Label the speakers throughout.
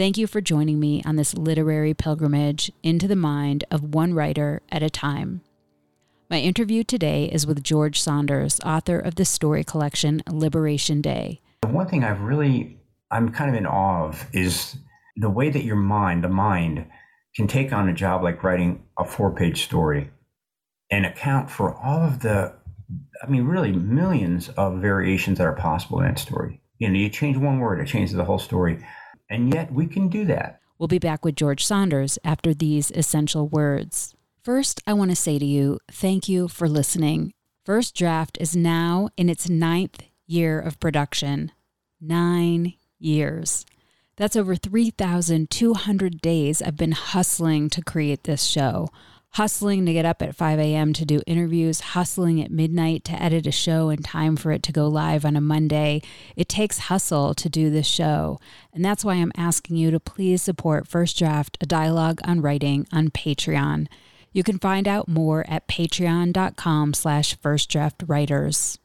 Speaker 1: Thank you for joining me on this literary pilgrimage into the mind of one writer at a time. My interview today is with George Saunders, author of the story collection Liberation Day.
Speaker 2: The one thing I've really, I'm kind of in awe of is the way that your mind, the mind, can take on a job like writing a four page story and account for all of the, I mean, really millions of variations that are possible in that story. You know, you change one word, it changes the whole story. And yet we can do that.
Speaker 1: We'll be back with George Saunders after these essential words. First, I want to say to you, thank you for listening. First Draft is now in its ninth year of production. Nine years. That's over 3,200 days I've been hustling to create this show hustling to get up at 5 a.m. to do interviews, hustling at midnight to edit a show in time for it to go live on a Monday. It takes hustle to do this show. And that's why I'm asking you to please support First Draft, a dialogue on writing on Patreon. You can find out more at patreon.com slash firstdraftwriters.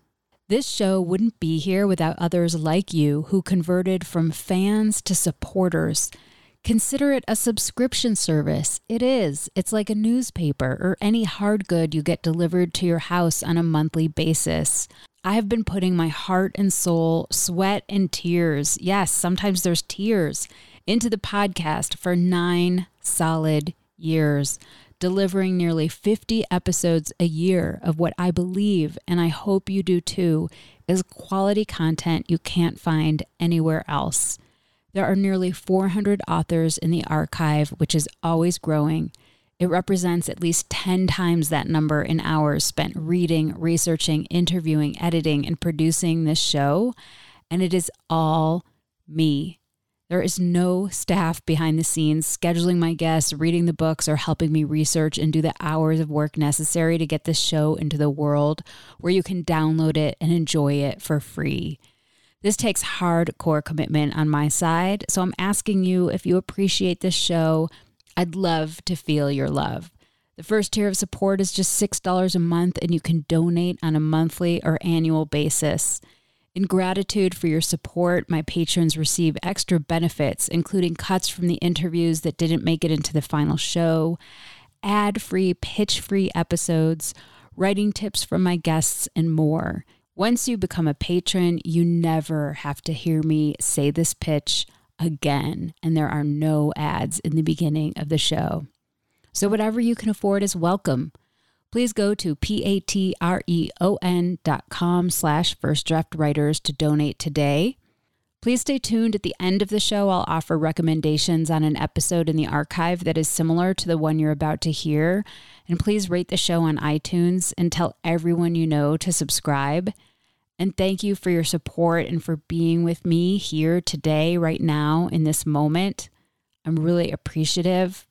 Speaker 1: This show wouldn't be here without others like you who converted from fans to supporters – Consider it a subscription service. It is. It's like a newspaper or any hard good you get delivered to your house on a monthly basis. I have been putting my heart and soul, sweat and tears, yes, sometimes there's tears, into the podcast for nine solid years, delivering nearly 50 episodes a year of what I believe, and I hope you do too, is quality content you can't find anywhere else. There are nearly 400 authors in the archive, which is always growing. It represents at least 10 times that number in hours spent reading, researching, interviewing, editing, and producing this show. And it is all me. There is no staff behind the scenes scheduling my guests, reading the books, or helping me research and do the hours of work necessary to get this show into the world where you can download it and enjoy it for free. This takes hardcore commitment on my side. So I'm asking you if you appreciate this show, I'd love to feel your love. The first tier of support is just $6 a month, and you can donate on a monthly or annual basis. In gratitude for your support, my patrons receive extra benefits, including cuts from the interviews that didn't make it into the final show, ad free, pitch free episodes, writing tips from my guests, and more. Once you become a patron, you never have to hear me say this pitch again, and there are no ads in the beginning of the show. So, whatever you can afford is welcome. Please go to patreon dot com slash first draft writers to donate today. Please stay tuned at the end of the show. I'll offer recommendations on an episode in the archive that is similar to the one you're about to hear. And please rate the show on iTunes and tell everyone you know to subscribe. And thank you for your support and for being with me here today, right now, in this moment. I'm really appreciative.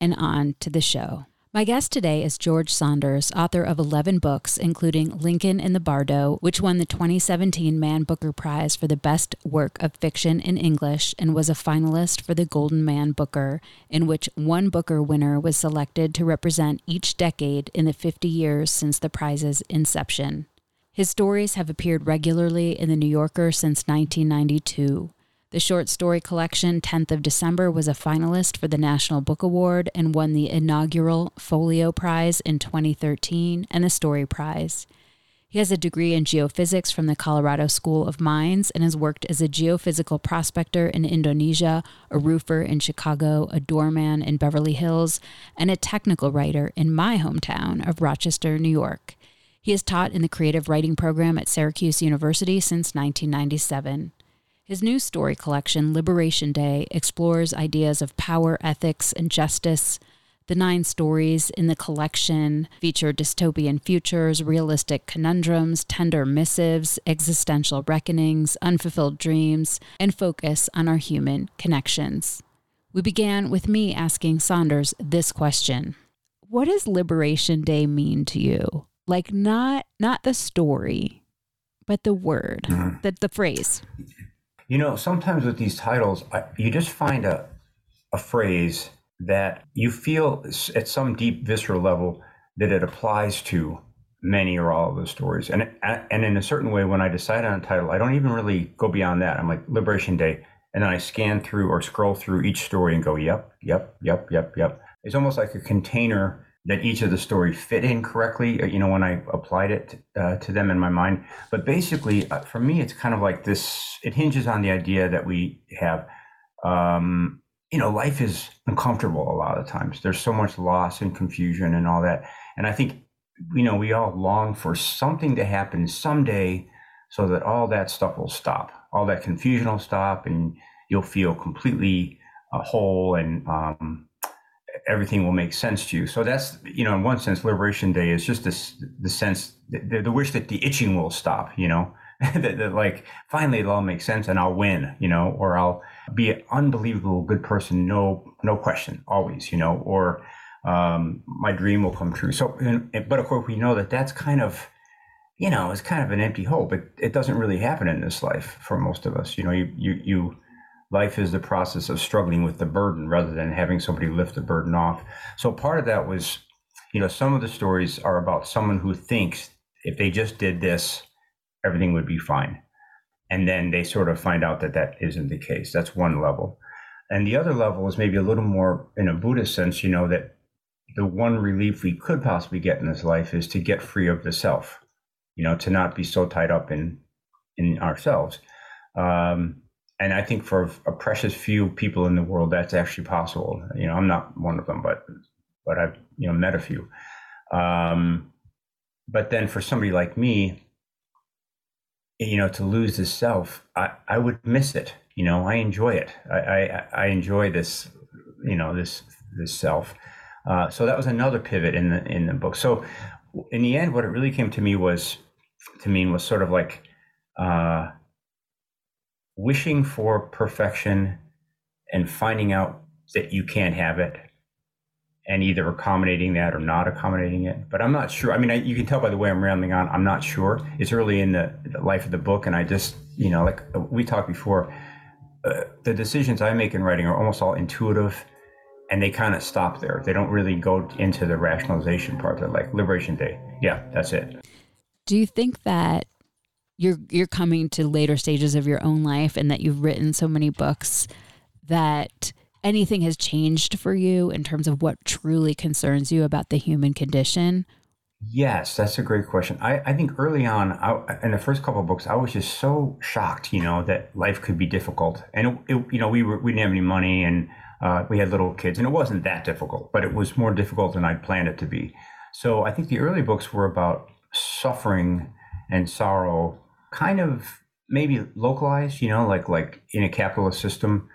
Speaker 1: And on to the show. My guest today is George Saunders, author of 11 books, including Lincoln in the Bardo, which won the 2017 Man Booker Prize for the Best Work of Fiction in English and was a finalist for the Golden Man Booker, in which one Booker winner was selected to represent each decade in the 50 years since the prize's inception. His stories have appeared regularly in The New Yorker since 1992. The short story collection 10th of December was a finalist for the National Book Award and won the inaugural Folio Prize in 2013 and the Story Prize. He has a degree in geophysics from the Colorado School of Mines and has worked as a geophysical prospector in Indonesia, a roofer in Chicago, a doorman in Beverly Hills, and a technical writer in my hometown of Rochester, New York. He has taught in the creative writing program at Syracuse University since 1997. His new story collection, Liberation Day, explores ideas of power, ethics, and justice. The nine stories in the collection feature dystopian futures, realistic conundrums, tender missives, existential reckonings, unfulfilled dreams, and focus on our human connections. We began with me asking Saunders this question what does Liberation Day mean to you? Like not not the story, but the word, mm-hmm. the the phrase.
Speaker 2: You know, sometimes with these titles, I, you just find a a phrase that you feel at some deep visceral level that it applies to many or all of the stories. And and in a certain way, when I decide on a title, I don't even really go beyond that. I'm like Liberation Day, and then I scan through or scroll through each story and go, yep, yep, yep, yep, yep. It's almost like a container that each of the stories fit in correctly. Uh, you know, when I applied it uh, to them in my mind. But basically, uh, for me, it's kind of like this. It hinges on the idea that we have. Um, you know, life is uncomfortable a lot of times. There's so much loss and confusion and all that. And I think, you know, we all long for something to happen someday so that all that stuff will stop, all that confusion will stop, and you'll feel completely uh, whole and um, everything will make sense to you. So that's, you know, in one sense, Liberation Day is just this the sense, the, the wish that the itching will stop, you know, that, that, like finally it'll all make sense and I'll win, you know, or I'll be an unbelievable good person, no no question, always, you know, or um, my dream will come true. So, but of course, we know that that's kind of, you know, it's kind of an empty hope. It it doesn't really happen in this life for most of us. You know, you you you life is the process of struggling with the burden rather than having somebody lift the burden off. So part of that was, you know, some of the stories are about someone who thinks if they just did this, everything would be fine. And then they sort of find out that that isn't the case. That's one level. And the other level is maybe a little more in a Buddhist sense, you know, that the one relief we could possibly get in this life is to get free of the self, you know, to not be so tied up in in ourselves. Um, and I think for a precious few people in the world, that's actually possible. You know, I'm not one of them, but but I've you know met a few. Um, but then for somebody like me, you know, to lose this self, I, I would miss it. You know, I enjoy it. I, I, I enjoy this, you know, this, this self. Uh, so that was another pivot in the, in the book. So in the end, what it really came to me was, to mean was sort of like, uh, wishing for perfection and finding out that you can't have it and either accommodating that or not accommodating it. But I'm not sure. I mean, I, you can tell by the way I'm rambling on. I'm not sure. It's early in the, the life of the book, and I just, you know, like we talked before, uh, the decisions I make in writing are almost all intuitive, and they kind of stop there. They don't really go into the rationalization part. They're like Liberation Day. Yeah, that's it.
Speaker 1: Do you think that you're you're coming to later stages of your own life, and that you've written so many books that anything has changed for you in terms of what truly concerns you about the human condition?
Speaker 2: Yes, that's a great question. I, I think early on, I, in the first couple of books, I was just so shocked, you know, that life could be difficult. And, it, it, you know, we, were, we didn't have any money and uh, we had little kids, and it wasn't that difficult, but it was more difficult than I'd planned it to be. So I think the early books were about suffering and sorrow, kind of maybe localized, you know, like like in a capitalist system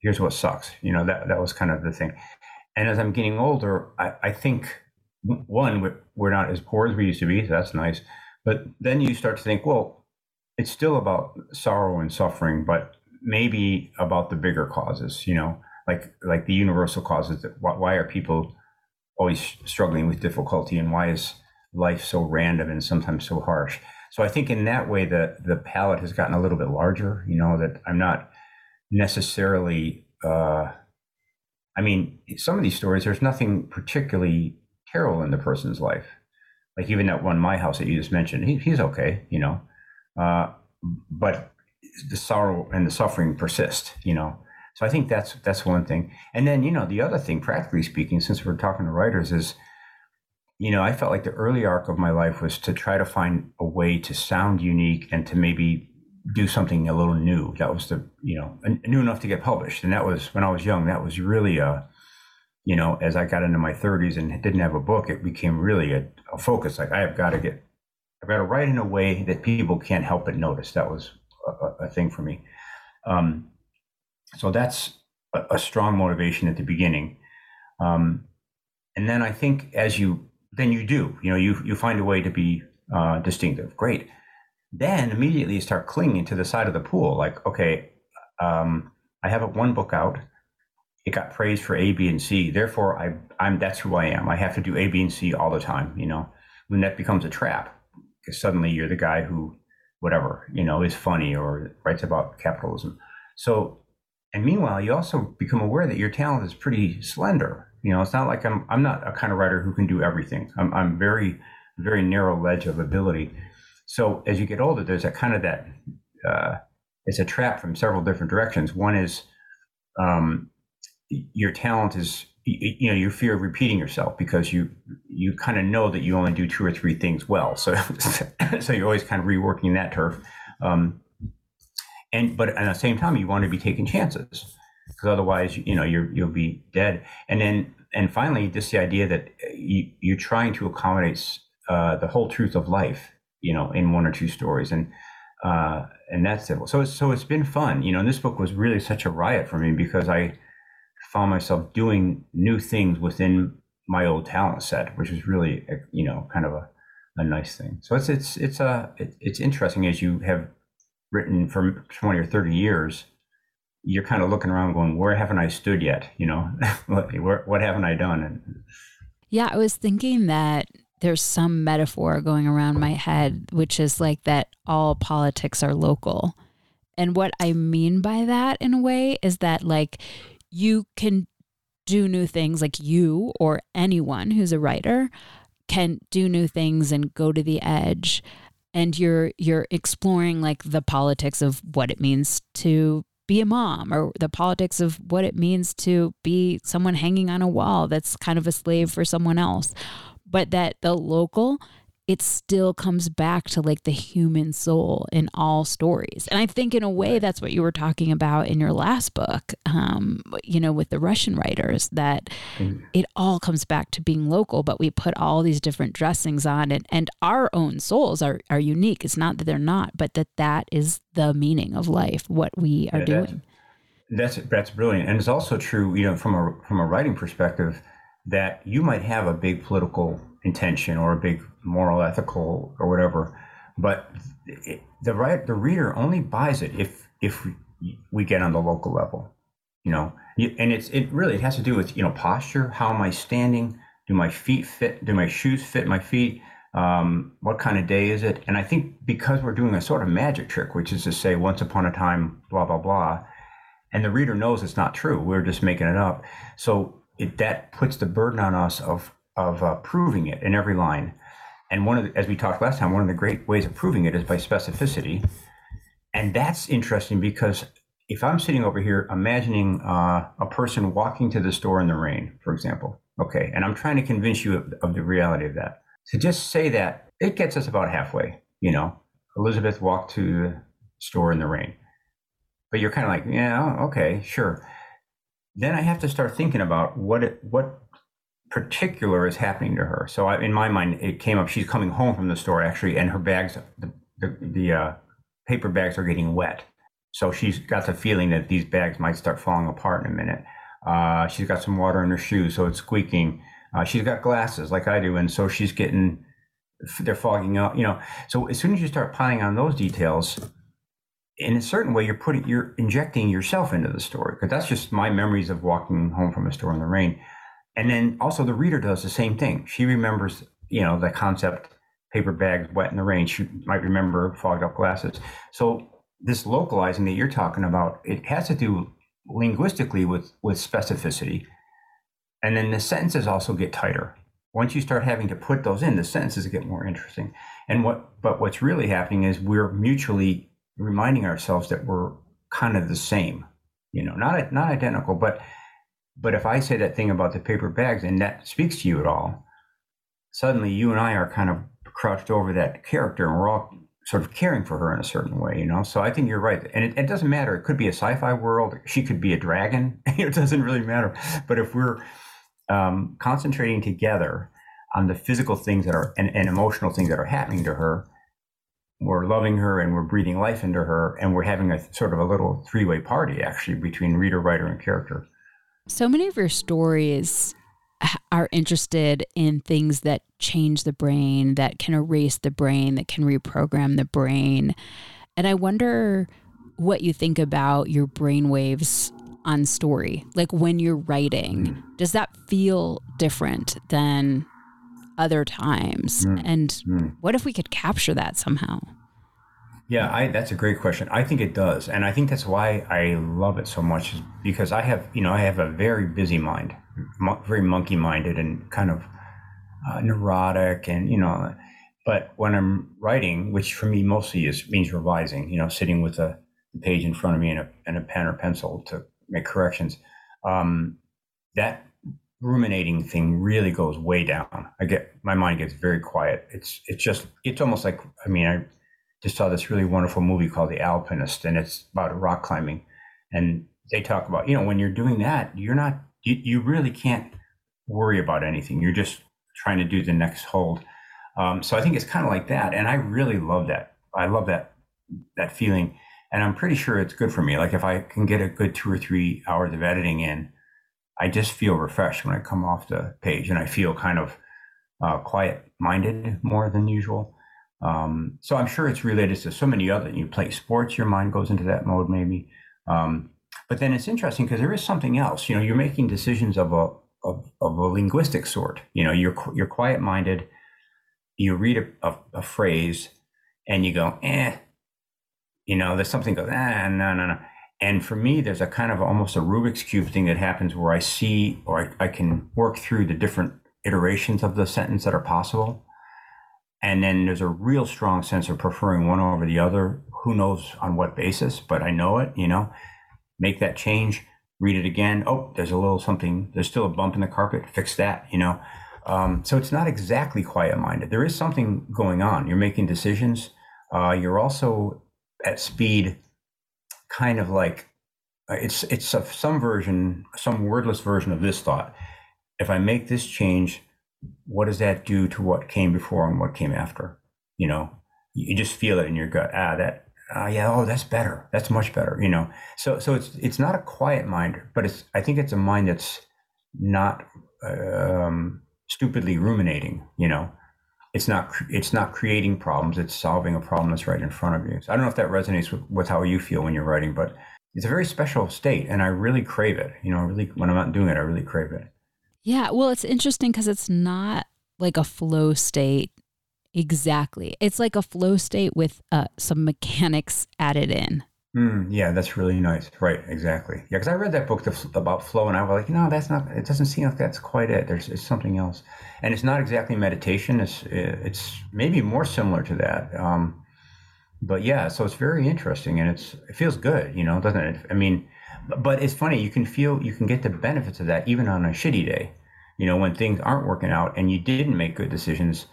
Speaker 2: here's what sucks. You know, that, that was kind of the thing. And as I'm getting older, I, I think one, we're, not as poor as we used to be. So that's nice. But then you start to think, well, it's still about sorrow and suffering, but maybe about the bigger causes, you know, like, like the universal causes that why are people always struggling with difficulty and why is life so random and sometimes so harsh? So I think in that way, the, the palette has gotten a little bit larger, you know, that I'm not, necessarily uh, I mean, some of these stories, there's nothing particularly terrible in the person's life. Like even that one, my house that you just mentioned, he, he's okay, you know, uh, but the sorrow and the suffering persist, you know. So I think that's that's one thing. And then you know the other thing, practically speaking, since we're talking to writers, is you know I felt like the early arc of my life was to try to find a way to sound unique and to maybe do something a little new. That was the, you know, new enough to get published. And that was when I was young, that was really a, you know, as I got into my 30s and didn't have a book, it became really a, a focus. Like I have got to get, I've got to write in a way that people can't help but notice. That was a, a thing for me. Um, so that's a, a, strong motivation at the beginning. Um, and then I think as you, then you do, you know, you, you find a way to be uh, distinctive. Great then immediately you start clinging to the side of the pool like okay um, i have one book out it got praised for A, B, and C. Therefore, I, I'm that's who I am. I have to do A, B, and C all the time. You know, when that becomes a trap, because suddenly you're the guy who, whatever, you know, is funny or writes about capitalism. So, and meanwhile, you also become aware that your talent is pretty slender. You know, it's not like I'm I'm not a kind of writer who can do everything. I'm I'm very very narrow ledge of ability. So as you get older, there's a kind of that uh, it's a trap from several different directions. One is um, your talent is you know your fear of repeating yourself because you you kind of know that you only do two or three things well so so you're always kind of reworking that turf um, and but at the same time you want to be taking chances because otherwise you know you're you'll be dead and then and finally just the idea that you, you're trying to accommodate uh, the whole truth of life you know in one or two stories and uh, and that's it so so it's been fun you know and this book was really such a riot for me because I found myself doing new things within my old talent set, which is really, you know, kind of a, a nice thing. So it's it's it's a uh, it, it's interesting as you have written for twenty or thirty years. You're kind of looking around, going, "Where haven't I stood yet? You know, what, what haven't I done?" And,
Speaker 1: yeah, I was thinking that there's some metaphor going around my head, which is like that all politics are local. And what I mean by that in a way is that like you can do new things like you or anyone who's a writer can do new things and go to the edge and you're you're exploring like the politics of what it means to be a mom or the politics of what it means to be someone hanging on a wall that's kind of a slave for someone else. But that the local it still comes back to like the human soul in all stories. And I think in a way that's what you were talking about in your last book, um, you know, with the Russian writers, that mm. it all comes back to being local, but we put all these different dressings on and, and our own souls are, are unique. It's not that they're not, but that that is the meaning of life, what we are yeah, doing.
Speaker 2: That's, that's, that's brilliant. And it's also true, you know, from a, from a writing perspective, that you might have a big political intention or a big moral, ethical, or whatever. But it, the right, the reader only buys it if if we get on the local level, you know. And it's it really it has to do with you know posture. How am I standing? Do my feet fit? Do my shoes fit my feet? Um, what kind of day is it? And I think because we're doing a sort of magic trick, which is to say, once upon a time, blah blah blah, and the reader knows it's not true. We're just making it up. So it, that puts the burden on us of of uh, proving it in every line. And one of the, as we talked last time, one of the great ways of proving it is by specificity. And that's interesting because if I'm sitting over here imagining uh, a person walking to the store in the rain, for example, okay, and I'm trying to convince you of, of the reality of that. To just say that, it gets us about halfway. You know, Elizabeth walked to the store in the rain. But you're kind of like, yeah, okay, sure. Then I have to start thinking about what it, what particular is happening to her. So I, in my mind, it came up. She's coming home from the store actually, and her bags, the the, the uh, paper bags are getting wet. So she's got the feeling that these bags might start falling apart in a minute. Uh, she's got some water in her shoes, so it's squeaking. Uh, she's got glasses like I do, and so she's getting they're fogging up. You know, so as soon as you start piling on those details, in a certain way, you're putting you're injecting yourself into the story because that's just my memories of walking home from a store in the rain. And then also the reader does the same thing. She remembers, you know, the concept paper bags wet in the rain. She might remember fogged up glasses. So this localizing that you're talking about, it has to do linguistically with with specificity. And then the sentences also get tighter. Once you start having to put those in, the sentences get more interesting. And what but what's really happening is we're mutually reminding ourselves that we're kind of the same. You know, not not identical, but but if I say that thing about the paper bags and that speaks to you at all, suddenly you and I are kind of crouched over that character and we're all sort of caring for her in a certain way, you know? So I think you're right. And it, it doesn't matter. It could be a sci fi world, she could be a dragon. it doesn't really matter. But if we're um, concentrating together on the physical things that are and, and emotional things that are happening to her, we're loving her and we're breathing life into her and we're having a sort of a little three-way party actually between reader writer and character
Speaker 1: so many of your stories are interested in things that change the brain, that can erase the brain, that can reprogram the brain. And I wonder what you think about your brain waves on story? Like when you're writing, mm. does that feel different than other times? Mm. And mm. what if we could capture that somehow?
Speaker 2: Yeah, I, that's a great question. I think it does, and I think that's why I love it so much, is because I have, you know, I have a very busy mind, very monkey-minded, and kind of uh, neurotic, and you know, but when I'm writing, which for me mostly is means revising, you know, sitting with a page in front of me and a, and a pen or pencil to make corrections, um, that ruminating thing really goes way down. I get my mind gets very quiet. It's it's just it's almost like I mean I just saw this really wonderful movie called The Alpinist, and it's about rock climbing. And they talk about, you know, when you're doing that, you're not, you, you really can't worry about anything. You're just trying to do the next hold. Um, so I think it's kind of like that. And I really love that. I love that, that feeling. And I'm pretty sure it's good for me. Like if I can get a good two or three hours of editing in, I just feel refreshed when I come off the page and I feel kind of uh, quiet minded more than usual. Um, so I'm sure it's related to so many other. You play sports, your mind goes into that mode maybe. Um, but then it's interesting because there is something else. You know, you're making decisions of a of, of a linguistic sort. You know, you're you're quiet minded. You read a, a, a, phrase and you go, eh. You know, there's something goes, ah, no, no, no. And for me, there's a kind of almost a Rubik's cube thing that happens where I see or I, I can work through the different iterations of the sentence that are possible and then there's a real strong sense of preferring one over the other. Who knows on what basis, but I know it, you know. Make that change, read it again. Oh, there's a little something, there's still a bump in the carpet, fix that, you know. Um, so it's not exactly quiet minded. There is something going on. You're making decisions. Uh, you're also at speed, kind of like uh, it's it's a, some version, some wordless version of this thought. If I make this change, what does that do to what came before and what came after? You know, you just feel it in your gut. Ah, that, ah, yeah, oh, that's better. That's much better. You know, so so it's it's not a quiet mind, but it's I think it's a mind that's not um, stupidly ruminating. You know, it's not it's not creating problems. It's solving a problem that's right in front of you. So I don't know if that resonates with, with how you feel when you're writing, but it's a very special state, and I really crave it. You know, really when I'm not doing it, I really crave it.
Speaker 1: Yeah. Well, it's interesting because it's not like a flow state exactly. It's like a flow state with uh, some mechanics added in.
Speaker 2: Mm, yeah, that's really nice. Right, exactly. Yeah, because I read that book about flow, and I was like, know, that's not. It doesn't seem like that's quite it. There's it's something else, and it's not exactly meditation. It's it's maybe more similar to that. Um, but yeah, so it's very interesting, and it's it feels good, you know, doesn't it? I mean, but it's funny. You can feel you can get the benefits of that even on a shitty day you know, when things aren't working out and you didn't make good decisions,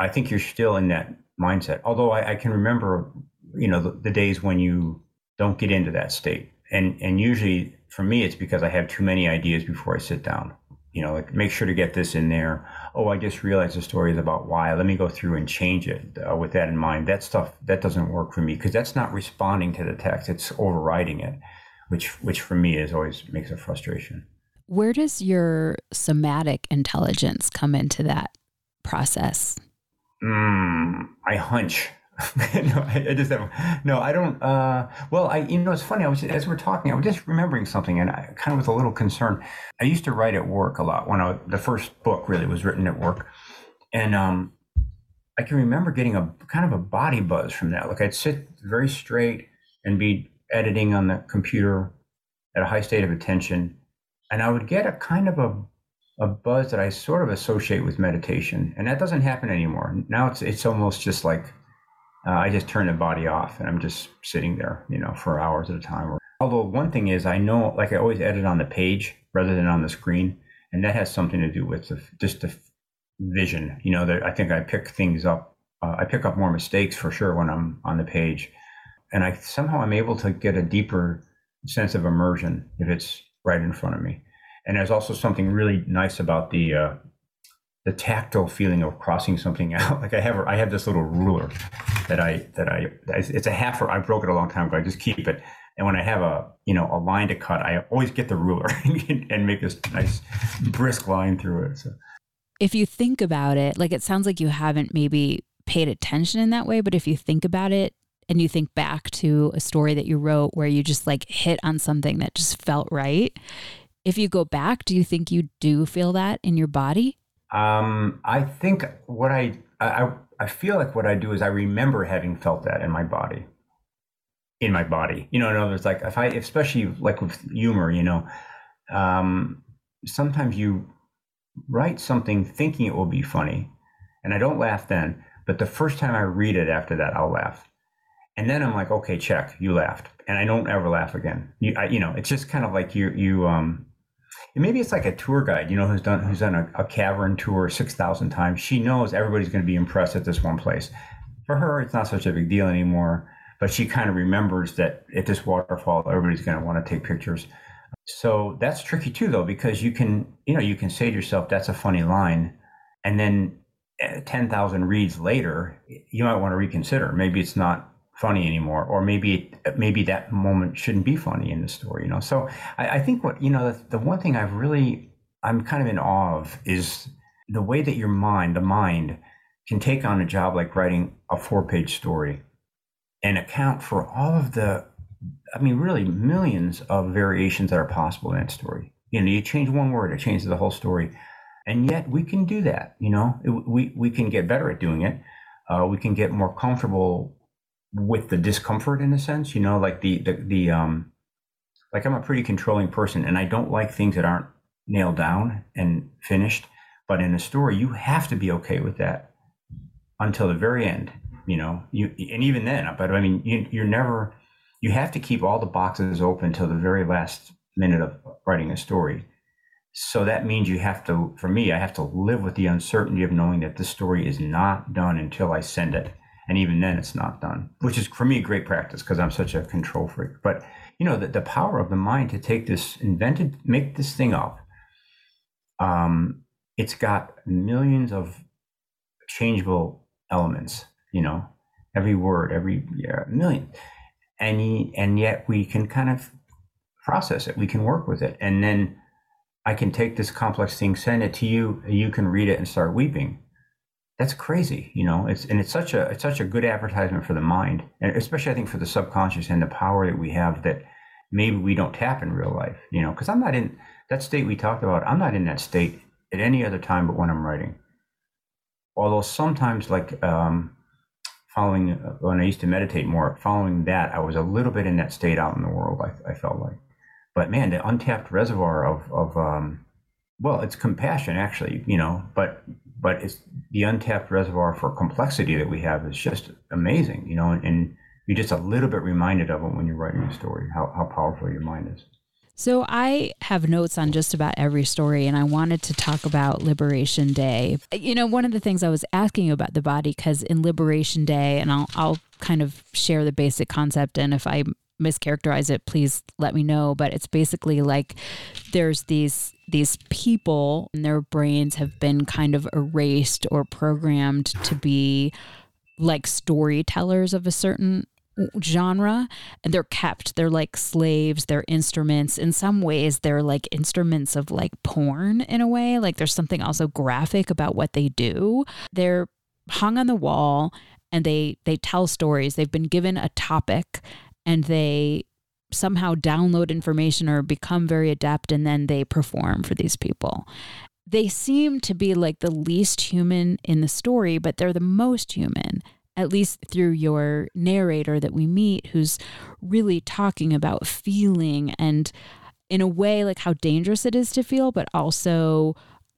Speaker 2: I think you're still in that mindset. Although I, I can remember, you know, the, the, days when you don't get into that state. And, and usually for me, it's because I have too many ideas before I sit down. You know, like make sure to get this in there. Oh, I just realized the story is about why. Let me go through and change it uh, with that in mind. That stuff that doesn't work for me because that's not responding to the text; it's overriding it, which which for me is always makes a frustration.
Speaker 1: Where does your somatic intelligence come into that process?
Speaker 2: Mm, I hunch. no, I, I, just have no. I don't. Uh, well, I you know it's funny. I was as we're talking, I was just remembering something, and I kind of was a little concerned. I used to write at work a lot when I the first book really was written at work, and um, I can remember getting a kind of a body buzz from that. Like I'd sit very straight and be editing on the computer at a high state of attention, and I would get a kind of a a buzz that I sort of associate with meditation, and that doesn't happen anymore. Now it's it's almost just like uh, I just turn the body off, and I'm just sitting there, you know, for hours at a time. Although one thing is, I know, like I always edit on the page rather than on the screen, and that has something to do with the, just the vision. You know, that I think I pick things up. Uh, I pick up more mistakes for sure when I'm on the page, and I somehow I'm able to get a deeper sense of immersion if it's right in front of me. And there's also something really nice about the uh, the tactile feeling of crossing something out. Like I have I have this little ruler that I that I it's a half. I broke it a long time ago. I just keep it. And when I have a you know a line to cut, I always get the ruler and make this nice brisk line through it. So.
Speaker 1: If you think about it, like it sounds like you haven't maybe paid attention in that way, but if you think about it, and you think back to a story that you wrote where you just like hit on something that just felt right. If you go back, do you think you do feel that in your body?
Speaker 2: Um, I think what I, I I feel like what I do is I remember having felt that in my body. In my body, you know. In other words, like if I, especially like with humor, you know, um, sometimes you write something thinking it will be funny, and I don't laugh then. But the first time I read it after that, I'll laugh. And then I'm like, okay, check, you laughed, and I don't ever laugh again. You, I, you know, it's just kind of like you, you, um, maybe it's like a tour guide, you know, who's done who's done a, a cavern tour six thousand times. She knows everybody's going to be impressed at this one place. For her, it's not such a big deal anymore, but she kind of remembers that at this waterfall, everybody's going to want to take pictures. So that's tricky too, though, because you can, you know, you can say to yourself, "That's a funny line," and then eh, ten thousand reads later, you might want to reconsider. Maybe it's not funny anymore or maybe maybe that moment shouldn't be funny in the story you know? So i, I think what you know the, the, one thing i've really i'm kind of in awe of is the way that your mind the mind can take on a job like writing a four page story and account for all of the i mean really millions of variations that are possible in that story. You know you change one word it changes the whole story. And yet we can do that you know? It, we we can get better at doing it. Uh, we can get more comfortable with the discomfort in a sense, you know, like the, the, the, um, like I'm a pretty controlling person and I don't like things that aren't nailed down and finished. But in a story, you have to be okay with that until the very end, you know, you, and even then, but I mean, you, you're never, you have to keep all the boxes open till the very last minute of writing a story. So that means you have to, for me, I have to live with the uncertainty of knowing that the story is not done until I send it and even then it's not done which is for me great practice because i'm such a control freak. But you know the, the power of the mind to take this invented make this thing up um it's got millions of changeable elements you know? Every word every yeah, million. And and yet we can kind of process it. We can work with it. And then i can take this complex thing send it to you. You can read it and start weeping that's crazy you know it's and it's such a it's such a good advertisement for the mind and especially i think for the subconscious and the power that we have that maybe we don't tap in real life you know because i'm not in that state we talked about i'm not in that state at any other time but when i'm writing. Although sometimes like um following uh, when i used to meditate more following that i was a little bit in that state out in the world i, I felt like. But man the untapped reservoir of of um well it's compassion actually you know but but it's the untapped reservoir for complexity that we have is just amazing, you know, and, and you're just a little bit reminded of it when you're writing a story, how, how powerful your mind is.
Speaker 1: So I have notes on just about every story, and I wanted to talk about Liberation Day. You know, one of the things I was asking about the body, because in Liberation Day, and I'll I'll kind of share the basic concept, and if I mischaracterize it, please let me know. But it's basically like there's these these people and their brains have been kind of erased or programmed to be like storytellers of a certain genre. And they're kept they're like slaves they're instruments. In some ways they're like instruments of like porn in a way. Like there's something also graphic about what they do. They're hung on the wall and they they tell stories. They've been given a topic and they somehow download information or become very adept and then they perform for these people. They seem to be like the least human in the story, but they're the most human, at least through your narrator that we meet, who's really talking about feeling and, in a way, like how dangerous it is to feel, but also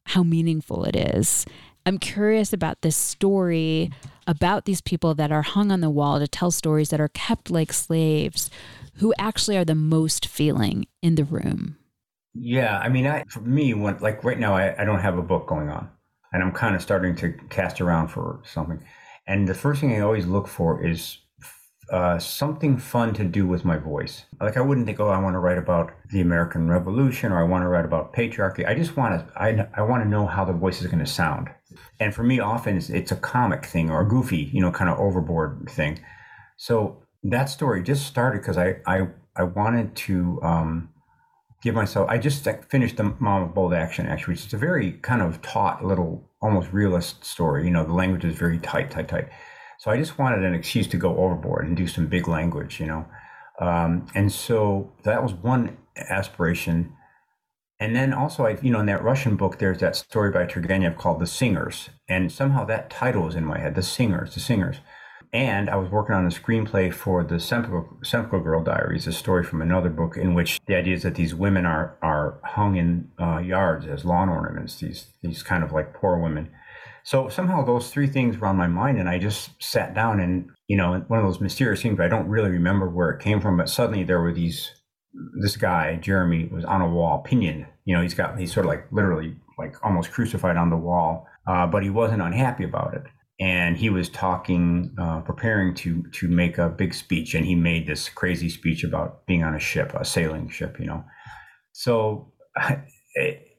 Speaker 1: how meaningful it is. I'm curious about this story about these people that are hung on the wall to tell stories that are kept like slaves who actually are the most feeling in the room.
Speaker 2: Yeah, I mean, I, for me, when like right now, I, I don't have a book going on, and I'm kind of starting to cast around for something. And the first thing I always look for is uh, something fun to do with my voice. Like I wouldn't think, oh, I want to write about the American Revolution or I want to write about patriarchy. I just want to, I, I want to know how the voice is going to sound. And for me, often it's, it's a comic thing or a goofy, you know, kind of overboard thing. So that story just started because I, I, I wanted to um, give myself, I just finished the Mom of Bold Action, actually, is a very kind of taut little, almost realist story. You know, the language is very tight, tight, tight. So I just wanted an excuse to go overboard and do some big language, you know. Um, and so that was one aspiration. And then also, I, you know, in that Russian book, there's that story by Turgenev called The Singers. And somehow that title was in my head, The Singers, The Singers. And I was working on a screenplay for the Semplica Girl Diaries, a story from another book in which the idea is that these women are are hung in uh, yards as lawn ornaments. These these kind of like poor women. So somehow those three things were on my mind, and I just sat down and you know one of those mysterious things. I don't really remember where it came from. But suddenly there were these. This guy Jeremy was on a wall, pinioned. You know, he's got he's sort of like literally like almost crucified on the wall, uh, but he wasn't unhappy about it and he was talking, uh, preparing to to make a big speech, and he made this crazy speech about being on a ship, a sailing ship, you know. So,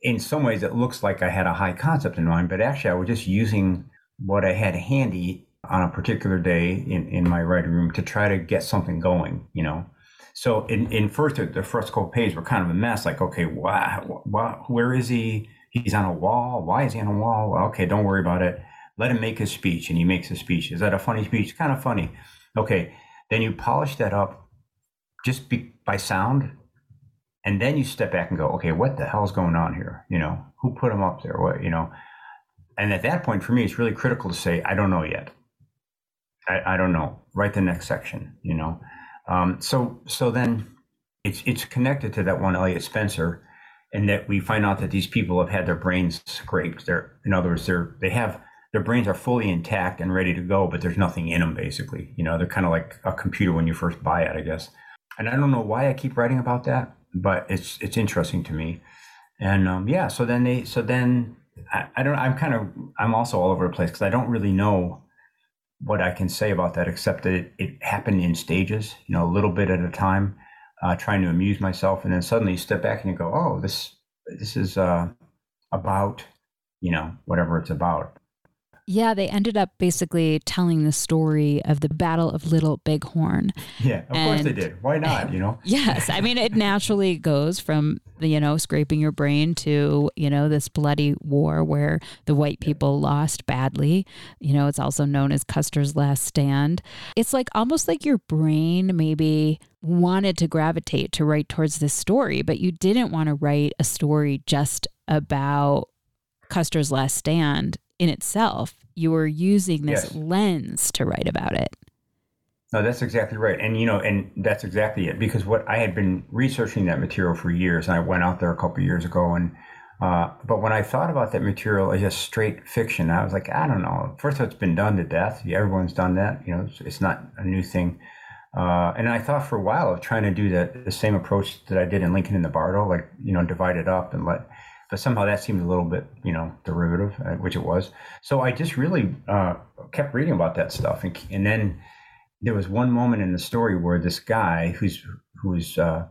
Speaker 2: in some ways, it looks like I had a high concept in mind, but actually, I was just using what I had handy on a particular day in, in my writing room to try to get something going, you know. So, in, in first, the first couple pages were kind of a mess. Like, okay, wow, where is he? He's on a wall. Why is he on a wall? Okay, don't worry about it let him make his speech, and he makes a speech. Is that a funny speech? Kind of funny. Okay, then you polish that up just be, by sound, and then you step back and go, okay, what the hell's going on here? You know, who put them up there? What you know? And at that point, for me, it's really critical to say, I don't know yet. I, I don't know. Write the next section. You know. Um, so so then it's it's connected to that one Elliott Spencer, and that we find out that these people have had their brains scraped. They're in other words, they're they have their brains are fully intact and ready to go, but there's nothing in them basically. You know, they're kind of like a computer when you first buy it, I guess. And I don't know why I keep writing about that, but it's it's interesting to me. And um, yeah, so then they so then I, I don't I'm kind of I'm also all over the place because I don't really know what I can say about that except that it, it happened in stages, you know, a little bit at a time, uh, trying to amuse myself, and then suddenly you step back and you go, oh, this this is uh, about you know whatever it's about
Speaker 1: yeah, they ended up basically telling the story of the Battle of Little Bighorn.
Speaker 2: Yeah, of and, course they did. Why not, you know?
Speaker 1: yes. I mean, it naturally goes from, you know, scraping your brain to, you know, this bloody war where the white people lost badly. You know, it's also known as Custer's Last Stand. It's like almost like your brain maybe wanted to gravitate to write towards this story, but you didn't want to write a story just about Custer's Last Stand in itself. You were using this yes. lens to write about it.
Speaker 2: No, that's exactly right. And, you know, and that's exactly it. Because what I had been researching that material for years, and I went out there a couple years ago. And, uh, but when I thought about that material as just straight fiction, I was like, I don't know. First it's been done to death. Everyone's done that. You know, it's, it's not a new thing. Uh, and I thought for a while of trying to do that the same approach that I did in Lincoln in the Bardo, like you know, divide it up and let but somehow that seemed a little bit, you know, derivative, uh, which it was. So I just really uh, kept reading about that stuff, and, and then there was one moment in the story where this guy who's who's uh,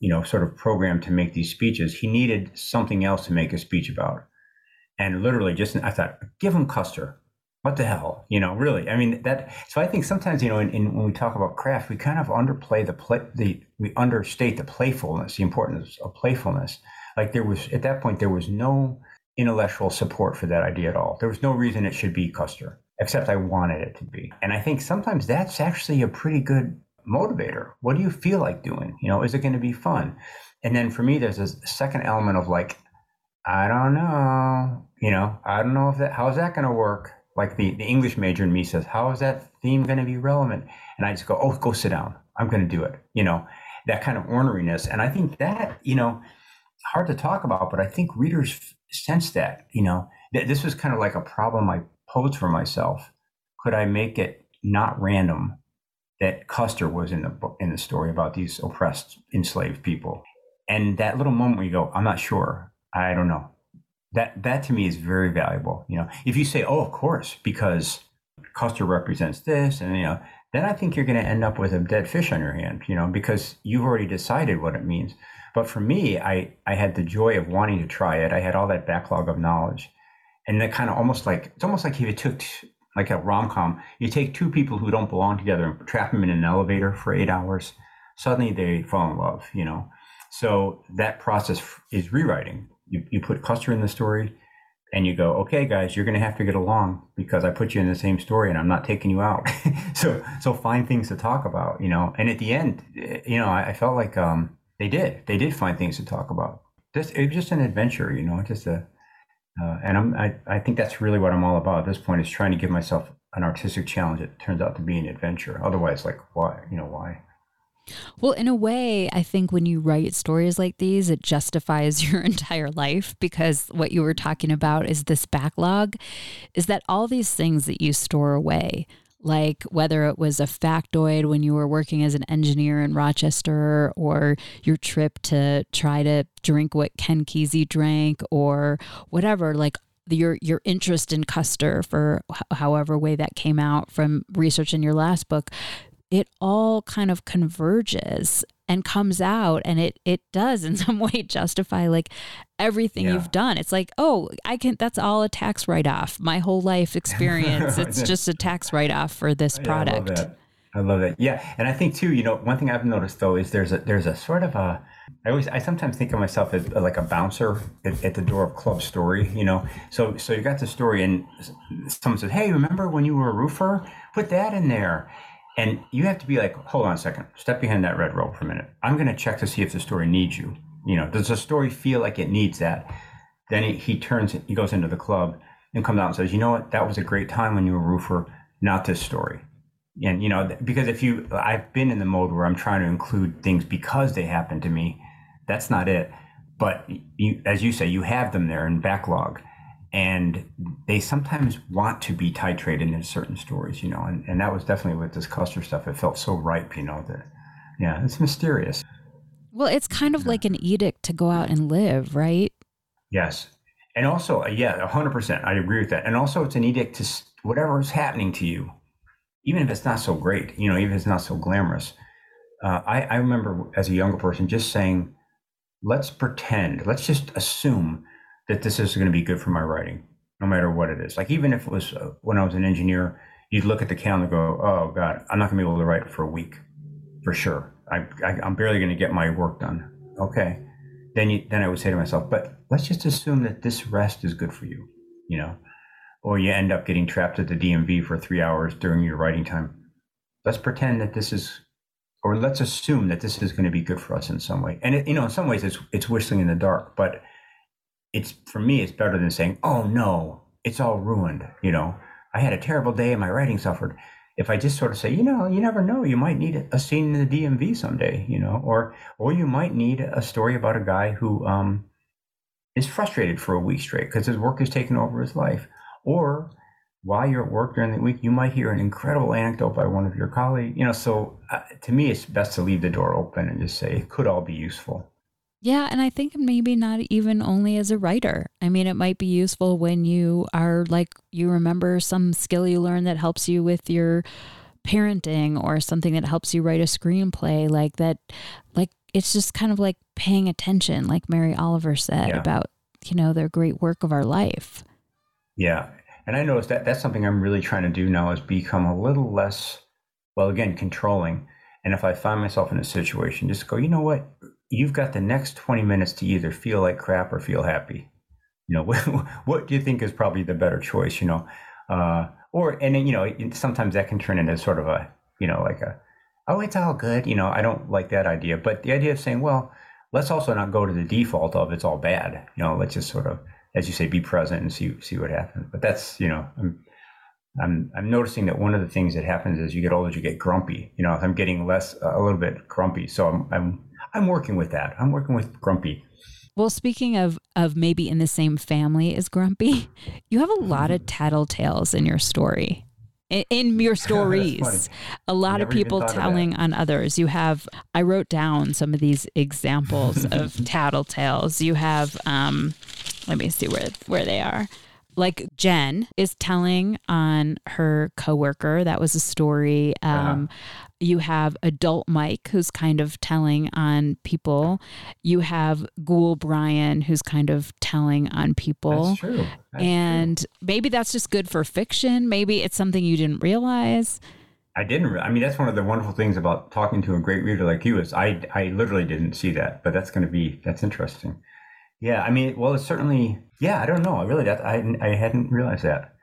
Speaker 2: you know sort of programmed to make these speeches, he needed something else to make a speech about, and literally just I thought, give him Custer. What the hell, you know? Really, I mean that. So I think sometimes, you know, in, in when we talk about craft, we kind of underplay the play, the we understate the playfulness, the importance of playfulness like there was at that point there was no intellectual support for that idea at all. There was no reason it should be Custer, except I wanted it to be. And I think sometimes that's actually a pretty good motivator. What do you feel like doing? You know, is it going to be fun? And then for me, there's a second element of like, I don't know, you know, I don't know if that, how's that going to work? Like the, the English major in me says, how is that theme going to be relevant? And I just go, oh, go sit down. I'm going to do it. You know, that kind of orneriness. And I think that, you know, hard to talk about, but I think readers sense that, you know, th- this was kind of like a problem I posed for myself. Could I make it not random that Custer was in the book, in the story about these oppressed, enslaved people? And that little moment where you go, I'm not sure. I don't know. That that to me is very valuable. You know, if you say, "Oh, of course," because Custer represents this, and you know, then I think you're going to end up with a dead fish on your hand. You know, because you've already decided what it means. But for me, I, I had the joy of wanting to try it. I had all that backlog of knowledge. And that kind of almost like, it's almost like if you took like a rom com, you take two people who don't belong together and trap them in an elevator for eight hours, suddenly they fall in love, you know? So that process is rewriting. You, you put Custer in the story, and you go, okay, guys, you're going to have to get along because I put you in the same story and I'm not taking you out. so, so find things to talk about, you know. And at the end, you know, I, I felt like um, they did. They did find things to talk about. It was just an adventure, you know, just a. Uh, and I'm, I, I think that's really what I'm all about at this point is trying to give myself an artistic challenge It turns out to be an adventure. Otherwise, like why, you know, why?
Speaker 1: Well, in a way, I think when you write stories like these, it justifies your entire life because what you were talking about is this backlog, is that all these things that you store away, like whether it was a factoid when you were working as an engineer in Rochester or your trip to try to drink what Ken Kesey drank or whatever, like your your interest in Custer for however way that came out from research in your last book it all kind of converges and comes out and it it does in some way justify like everything yeah. you've done. It's like oh i can that's all a tax write-off. My whole life experience it's just a tax write-off for this product
Speaker 2: I love, that. I love that yeah and i think too you know one thing i've noticed though is there's a there's a sort of a i always i sometimes think of myself as like a bouncer at, at the door of club story you know? So so you got the story and someone says hey remember when you were a roofer? Put that in there and you have to be like, hold on a second, step behind that red rope for a minute. I'm going to check to see if the story needs you. You know, does the story feel like it needs that? Then he, he turns, he goes into the club and comes out and says, you know what, that was a great time when you were a roofer, not this story. And, you know, because if you, I've been in the mode where I'm trying to include things because they happen to me. That's not it. But you, as you say, you have them there in backlog and they sometimes want to be titrated in certain stories, you know, and, and that was definitely with this Custer stuff. It felt so ripe, you know, that, yeah, it's mysterious.
Speaker 1: Well, it's kind of like an edict to go out and live, right?
Speaker 2: Yes. And also, uh, yeah, 100%. I agree with that. And also, it's an edict to whatever is happening to you, even if it's not so great, you know, even if it's not so glamorous. Uh, I, I remember as a younger person just saying, let's pretend, let's just assume that this is going to be good for my writing, no matter what it is. Like even if it was uh, when I was an engineer, you'd look at the calendar and go, "Oh God, I'm not going to be able to write for a week, for sure. I, I am barely going to get my work done." Okay, then you then I would say to myself, "But let's just assume that this rest is good for you," you know, or you end up getting trapped at the DMV for three hours during your writing time. Let's pretend that this is or let's assume that this is going to be good for us in some way. And it, you know, in some ways, it's it's whistling in the dark. But it's for me it's better than saying oh no it's all ruined you know? I had a terrible day and my writing suffered. If i just sort of say you know you never know you might need a scene in the dmv someday you know? Or or you might need a story about a guy who um, is frustrated for a week straight because his work has taken over his life. Or while you're at work during the week you might hear an incredible anecdote by one of your colleagues you know? So uh, to me it's best to leave the door open and just say it could all be useful
Speaker 1: yeah, and I think maybe not even only as a writer. I mean, it might be useful when you are like, you remember some skill you learned that helps you with your parenting or something that helps you write a screenplay, like that, like it's just kind of like paying attention, like Mary Oliver said yeah. about, you know, the great work of our life.
Speaker 2: Yeah. And I noticed that that's something I'm really trying to do now is become a little less, well, again, controlling. And if I find myself in a situation, just go, you know what? You've got the next 20 minutes to either feel like crap or feel happy. You know, what, what do you think is probably the better choice, you know? Uh, or, and then, you know, sometimes that can turn into sort of a, you know, like a, oh, it's all good. You know, I don't like that idea. But the idea of saying, well, let's also not go to the default of it's all bad. You know, let's just sort of, as you say, be present and see see what happens. But that's, you know, I'm I'm I'm noticing that one of the things that happens as you get older, you get grumpy. You know, I'm getting less a little bit grumpy. So I'm I'm I'm working with that. I'm working with grumpy.
Speaker 1: Well, speaking of of maybe in the same family as grumpy, you have a lot of tattletales in your story. In, in your stories, a lot of people telling on others. You have, I wrote down some of these examples of tattletales. You have, um, let me see where where they are like Jen is telling on her coworker. That was a story. Um, you have adult Mike, who's kind of telling on people. You have Ghoul Brian, who's kind of telling on people.
Speaker 2: That's true. That's
Speaker 1: and
Speaker 2: true.
Speaker 1: maybe that's just good for fiction. Maybe it's something you didn't realize.
Speaker 2: I didn't. I mean, that's one of the wonderful things about talking to a great reader like you is I I literally didn't see that, but that's going to be that's interesting. Yeah, I mean, well, it's certainly. Yeah, I don't know. I really, that I I hadn't realized that.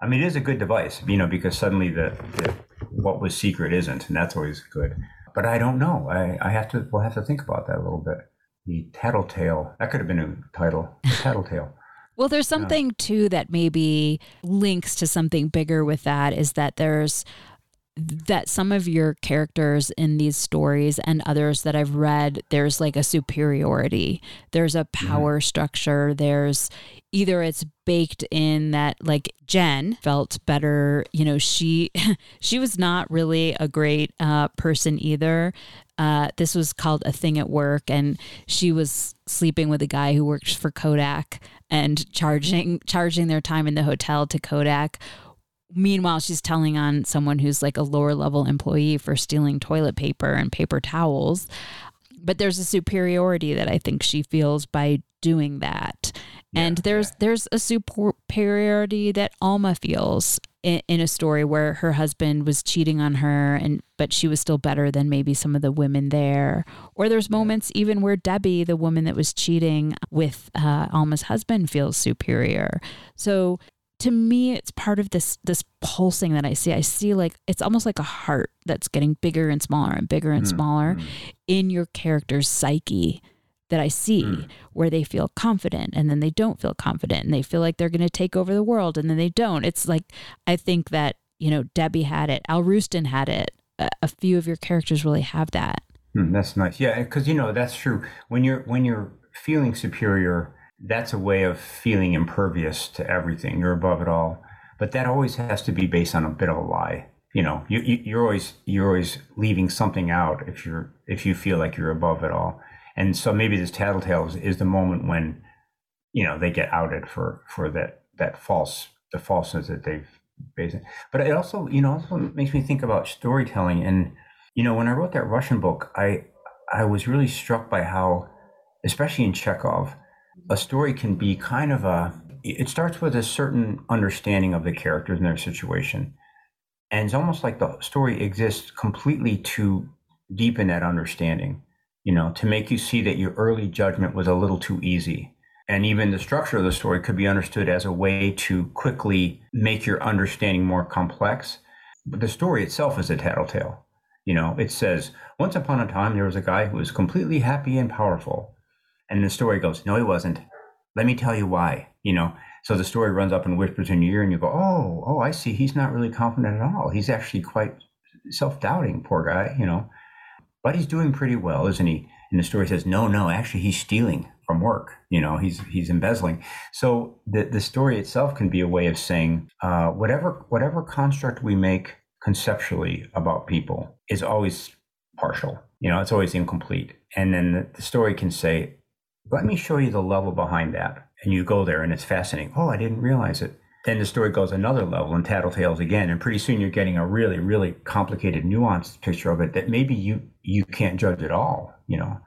Speaker 2: I mean, it is a good device, you know, because suddenly the, the what was secret isn't, and that's always good. But I don't know. I, I have to. We'll have to think about that a little bit. The tattletale. That could have been a title. The tattletale.
Speaker 1: well, there's something too that maybe links to something bigger with that. Is that there's that some of your characters in these stories and others that I've read, there's like a superiority. There's a mm-hmm. power mm-hmm. structure. There's either it's baked in that like Jen felt better, you know, she she was not really a great uh, person either. Uh, this was called a thing at work, and she was sleeping with a guy who works for Kodak and charging charging their time in the hotel to Kodak Meanwhile, she's telling on someone who's like a lower level employee for stealing toilet paper and paper towels. But there's a superiority that I think she feels by doing that. Yeah, and there's yeah. there's a superiority that Alma feels in, in, a story where her husband was cheating on her and but she was still better than maybe some of the women there. Or there's moments even where Debbie, the woman that was cheating with uh, Alma's husband, feels superior. So to me it's part of this this pulsing that i see. I see like it's almost like a heart that's getting bigger and smaller and bigger and mm, smaller mm. in your character's psyche that i see mm. where they feel confident and then they don't feel confident and they feel like they're going to take over the world and then they don't. It's like i think that you know debbie had it Al Roosten had it. A, a few of your characters really have that.
Speaker 2: Hmm, that's nice. Yeah because you know that's true. When you're when you're feeling superior that's a way of feeling impervious to everything. You're above it all. But that always has to be based on a bit of a lie. You know, you, you, are always you're always leaving something out if you're if you feel like you're above it all. And so maybe this tattletale is, is the moment when, you know, they get outed for for that that false the falseness that they've based. But it also you know also makes me think about storytelling. And you know, when I wrote that Russian book, I I was really struck by how, especially in Chekhov, a story can be kind of a it starts with a certain understanding of the characters and their situation. And it's almost like the story exists completely to deepen that understanding you know to make you see that your early judgment was a little too easy. And even the structure of the story could be understood as a way to quickly make your understanding more complex. But the story itself is a tattletale. You know it says once upon a time there was a guy who was completely happy and powerful and the story goes, no, he wasn't. Let me tell you why, you know. So the story runs up and whispers in your ear, and you go, oh, oh, I see. He's not really confident at all. He's actually quite self doubting, poor guy, you know. But he's doing pretty well, isn't he? And the story says, no, no, actually, he's stealing from work. You know, he's he's embezzling. So the the story itself can be a way of saying uh, whatever whatever construct we make conceptually about people is always partial. You know, it's always incomplete. And then the, the story can say, let me show you the level behind that. And you go there and it's fascinating. Oh, I didn't realize it. Then the story goes another level and tattletales again. And pretty soon you're getting a really, really complicated, nuanced picture of it that maybe you you can't judge at all. You know,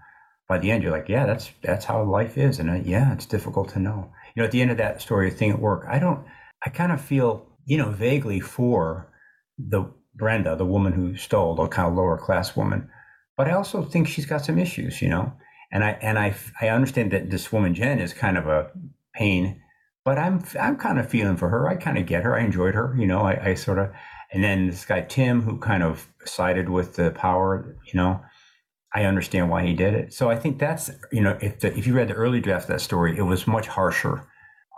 Speaker 2: by the end you're like, yeah, that's that's how life is. And uh, yeah, it's difficult to know. You know, at the end of that story, thing at work, I don't. I kind of feel, you know, vaguely for the Brenda, the woman who stole, the kind of lower class woman. But I also think she's got some issues, you know and I and I I understand that this woman Jen is kind of a pain, but I'm I'm kind of feeling for her. I kind of get her. I enjoyed her. You know, I, I sort of, and then this guy Tim who kind of sided with the power. You know, I understand why he did it. So I think that's you know if the, if you read the early draft of that story, it was much harsher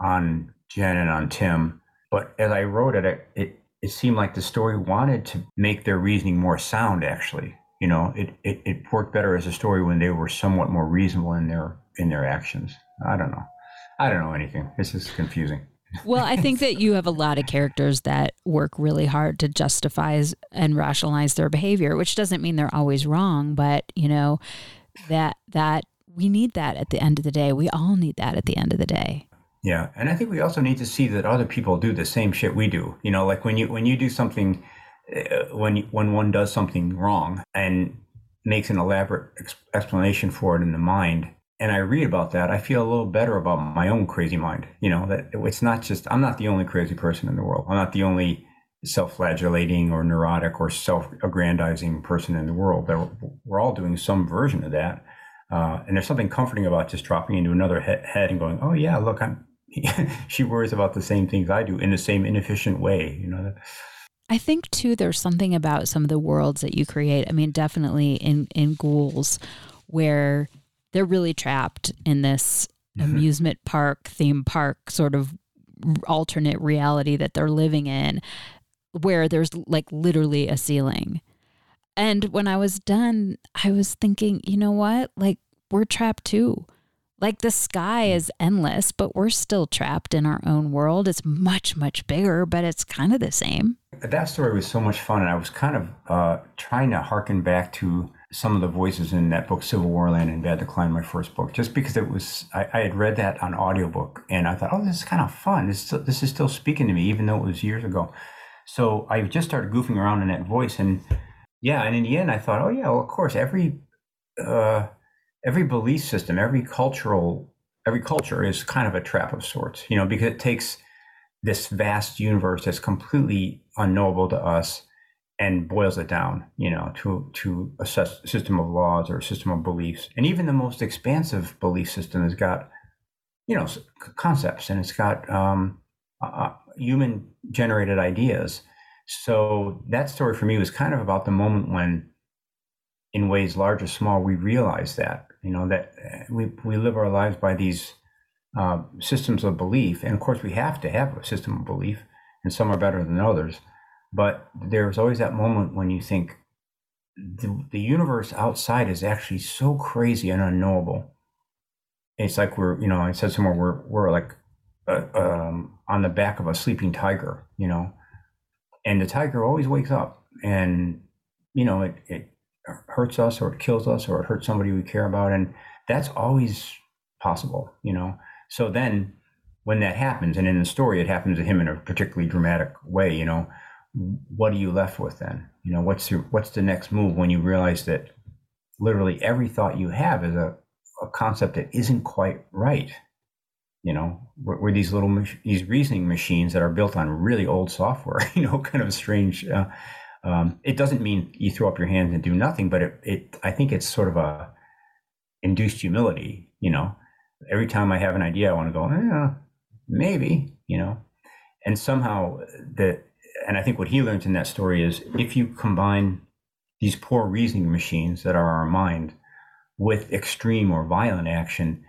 Speaker 2: on Jen and on Tim. But as I wrote it, it it, it seemed like the story wanted to make their reasoning more sound actually you know, it, it, it worked better as a story when they were somewhat more reasonable in their in their actions. I don't know. I don't know anything. This is confusing.
Speaker 1: well, I think that you have a lot of characters that work really hard to justify and rationalize their behavior, which doesn't mean they're always wrong, but you know, that that we need that at the end of the day. We all need that at the end of the day.
Speaker 2: Yeah, and I think we also need to see that other people do the same shit we do. You know, like when you when you do something when when one does something wrong and makes an elaborate ex- explanation for it in the mind and I read about that, I feel a little better about my own crazy mind. You know, that it's not just, I'm not the only crazy person in the world. I'm not the only self flagellating or neurotic or self aggrandizing person in the world. We're all doing some version of that. Uh, and there's something comforting about just dropping into another he- head and going, "Oh yeah, look, I'm." she worries about the same things I do in the same inefficient way. You know.
Speaker 1: I think too. There's something about some of the worlds that you create. I mean, definitely in in ghouls, where they're really trapped in this mm-hmm. amusement park, theme park sort of alternate reality that they're living in, where there's like literally a ceiling. And when I was done, I was thinking, you know what? Like, we're trapped too. Like, the sky is endless, but we're still trapped in our own world. It's much, much bigger, but it's kind of the same.
Speaker 2: That story was so much fun. And I was kind of uh, trying to harken back to some of the voices in that book, CivilWarLand in Bad Decline, my first book, just because it was, I, I, had read that on audiobook and I thought, oh, this is kind of fun. This, this is still speaking to me, even though it was years ago. So I just started goofing around in that voice and yeah, and in the end, I thought, oh yeah, well, of course, every uh, every belief system, every cultural, every culture is kind of a trap of sorts, you know, because it takes this vast universe that's completely unknowable to us and boils it down, you know, to to a system of laws or a system of beliefs. And even the most expansive belief system has got, you know, concepts and it's got um, uh, human generated ideas so that story for me was kind of about the moment when, in ways large or small, we realize that you know that uh, we we live our lives by these uh, systems of belief, and of course we have to have a system of belief, and some are better than others. But there's always that moment when you think the, the universe outside is actually so crazy and unknowable. It's like we're, you know, I said somewhere we're we're like uh, um, on the back of a sleeping tiger, you know, and the tiger always wakes up and you know it, it hurts us or it kills us or it hurts somebody we care about and that's always possible you know? So then when that happens and in the story it happens to him in a particularly dramatic way you know what are you left with then? You know what's your what's the next move when you realize that literally every thought you have is a, a concept that isn't quite right? You know we're, we're these little these reasoning machines that are built on really old software you know kind of strange uh, um, it doesn't mean you throw up your hands and do nothing but it, it i think it's sort of a induced humility you know every time i have an idea i want to go maybe you know and somehow that and i think what he learns in that story is if you combine these poor reasoning machines that are our mind with extreme or violent action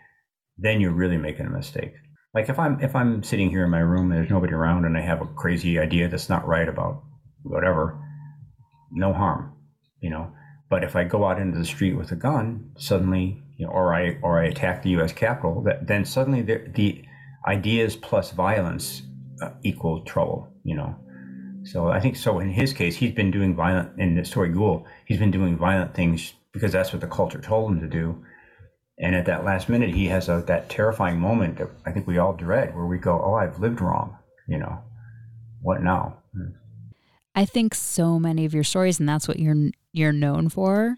Speaker 2: then you're really making a mistake. Like if I'm if I'm sitting here in my room and there's nobody around and I have a crazy idea that's not right about whatever, no harm, you know. But if I go out into the street with a gun, suddenly, you know, or I or I attack the U.S. Capitol, that then suddenly the, the ideas plus violence uh, equal trouble, you know. So I think so. In his case, he's been doing violent in the story Ghoul. He's been doing violent things because that's what the culture told him to do and at that last minute, he has a, that terrifying moment that I think we all dread, where we go, "Oh, I've lived wrong." You know, what now?
Speaker 1: I think so many of your stories, and that's what you're you're known for,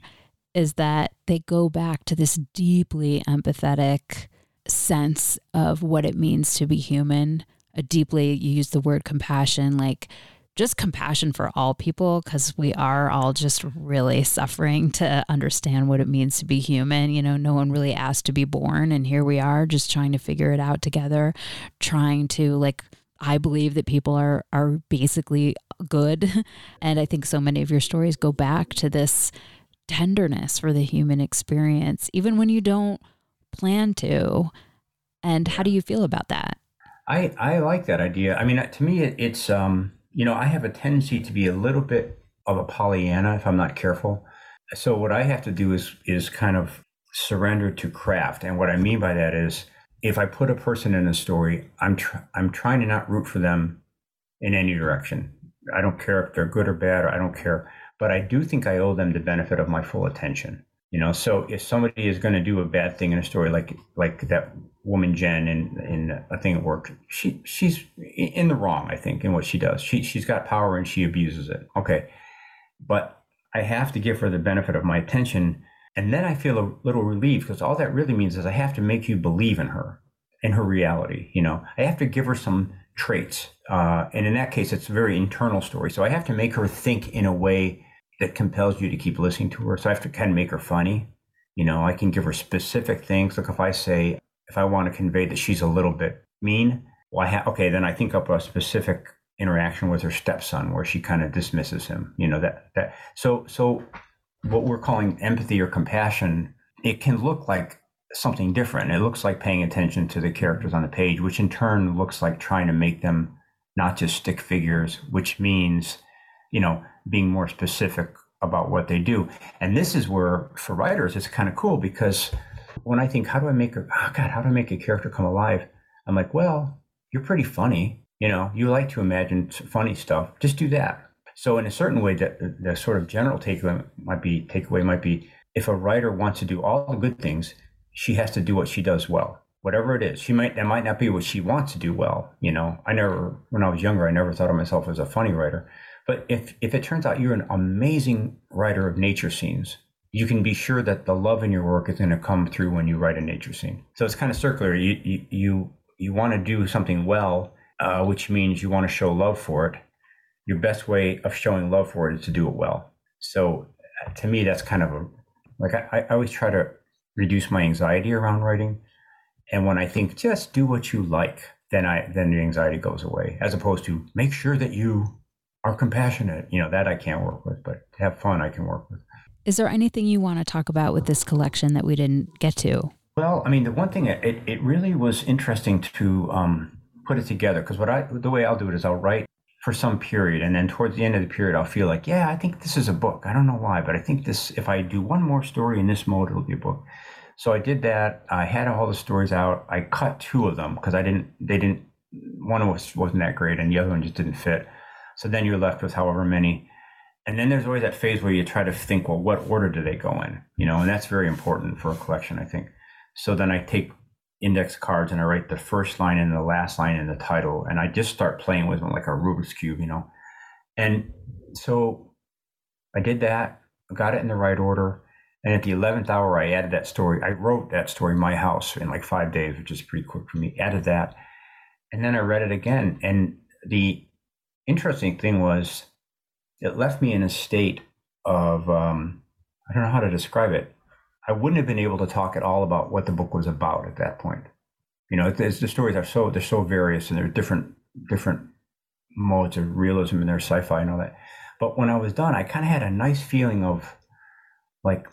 Speaker 1: is that they go back to this deeply empathetic sense of what it means to be human. A deeply, you use the word compassion, like just compassion for all people because we are all just really suffering to understand what it means to be human. You know, no one really asked to be born, and here we are just trying to figure it out together, trying to like. I believe that people are are basically good, and I think so many of your stories go back to this tenderness for the human experience, even when you don't plan to. And how do you feel about that?
Speaker 2: I I like that idea. I mean, to me, it, it's um you know, I have a tendency to be a little bit of a Pollyanna if I'm not careful. So what I have to do is is kind of surrender to craft, and what I mean by that is if I put a person in a story, I'm tr- I'm trying to not root for them in any direction. I don't care if they're good or bad, or I don't care, but I do think I owe them the benefit of my full attention. You know, so if somebody is going to do a bad thing in a story, like like that woman Jen in in a thing at work, she she's in the wrong, I think, in what she does. She she's got power and she abuses it. Okay, but I have to give her the benefit of my attention, and then I feel a little relieved because all that really means is I have to make you believe in her, in her reality. You know, I have to give her some traits, uh, and in that case, it's a very internal story. So I have to make her think in a way that compels you to keep listening to her. So I have to kind of make her funny You know, I can give her specific things. Like if I say, if I want to convey that she's a little bit mean, well, I ha- okay, then I think up a specific interaction with her stepson where she kind of dismisses him. You know that that so so what we're calling empathy or compassion, it can look like something different. It looks like paying attention to the characters on the page, which in turn looks like trying to make them not just stick figures, which means, you know, being more specific about what they do. And this is where, for writers, it's kind of cool because when I think, how do I make a, oh God, how do I make a character come alive? I'm like, well, you're pretty funny. You know, you like to imagine funny stuff. Just do that. So in a certain way, the, the sort of general takeaway might be takeaway might be if a writer wants to do all the good things, she has to do what she does well. Whatever it is she might that might not be what she wants to do well you know? I never when i was younger i never thought of myself as a funny writer. But if if it turns out you're an amazing writer of nature scenes you can be sure that the love in your work is going to come through when you write a nature scene. So it's kind of circular. You you you, you want to do something well uh, which means you want to show love for it your best way of showing love for it is to do it well so to me that's kind of a like I, I always try to reduce my anxiety around writing. And when I think just do what you like, then I then the anxiety goes away. As opposed to make sure that you are compassionate. You know, that I can't work with, but to have fun I can work with.
Speaker 1: Is there anything you want to talk about with this collection that we didn't get to?
Speaker 2: Well, I mean, the one thing it, it really was interesting to um, put it together because what I the way I'll do it is I'll write for some period and then towards the end of the period I'll feel like yeah I think this is a book. I don't know why but I think this if I do one more story in this mode it'll be a book. So I did that. I had all the stories out. I cut two of them because I didn't they didn't one was wasn't that great and the other one just didn't fit. So then you're left with however many. And then there's always that phase where you try to think well what order do they go in? You know and that's very important for a collection I think. So then I take index cards and I write the first line and the last line in the title. And I just start playing with them like a Rubik's Cube, you know. And so I did that, got it in the right order. And at the 11th hour, I added that story. I wrote that story, My House, in like five days, which is pretty quick for me. Added that. And then I read it again. And the interesting thing was, it left me in a state of, um, I don't know how to describe it. I wouldn't have been able to talk at all about what the book was about at that point. You know, the stories are so they're so various and they're different different modes of realism and their sci-fi and all that. But when I was done, I kind of had a nice feeling of like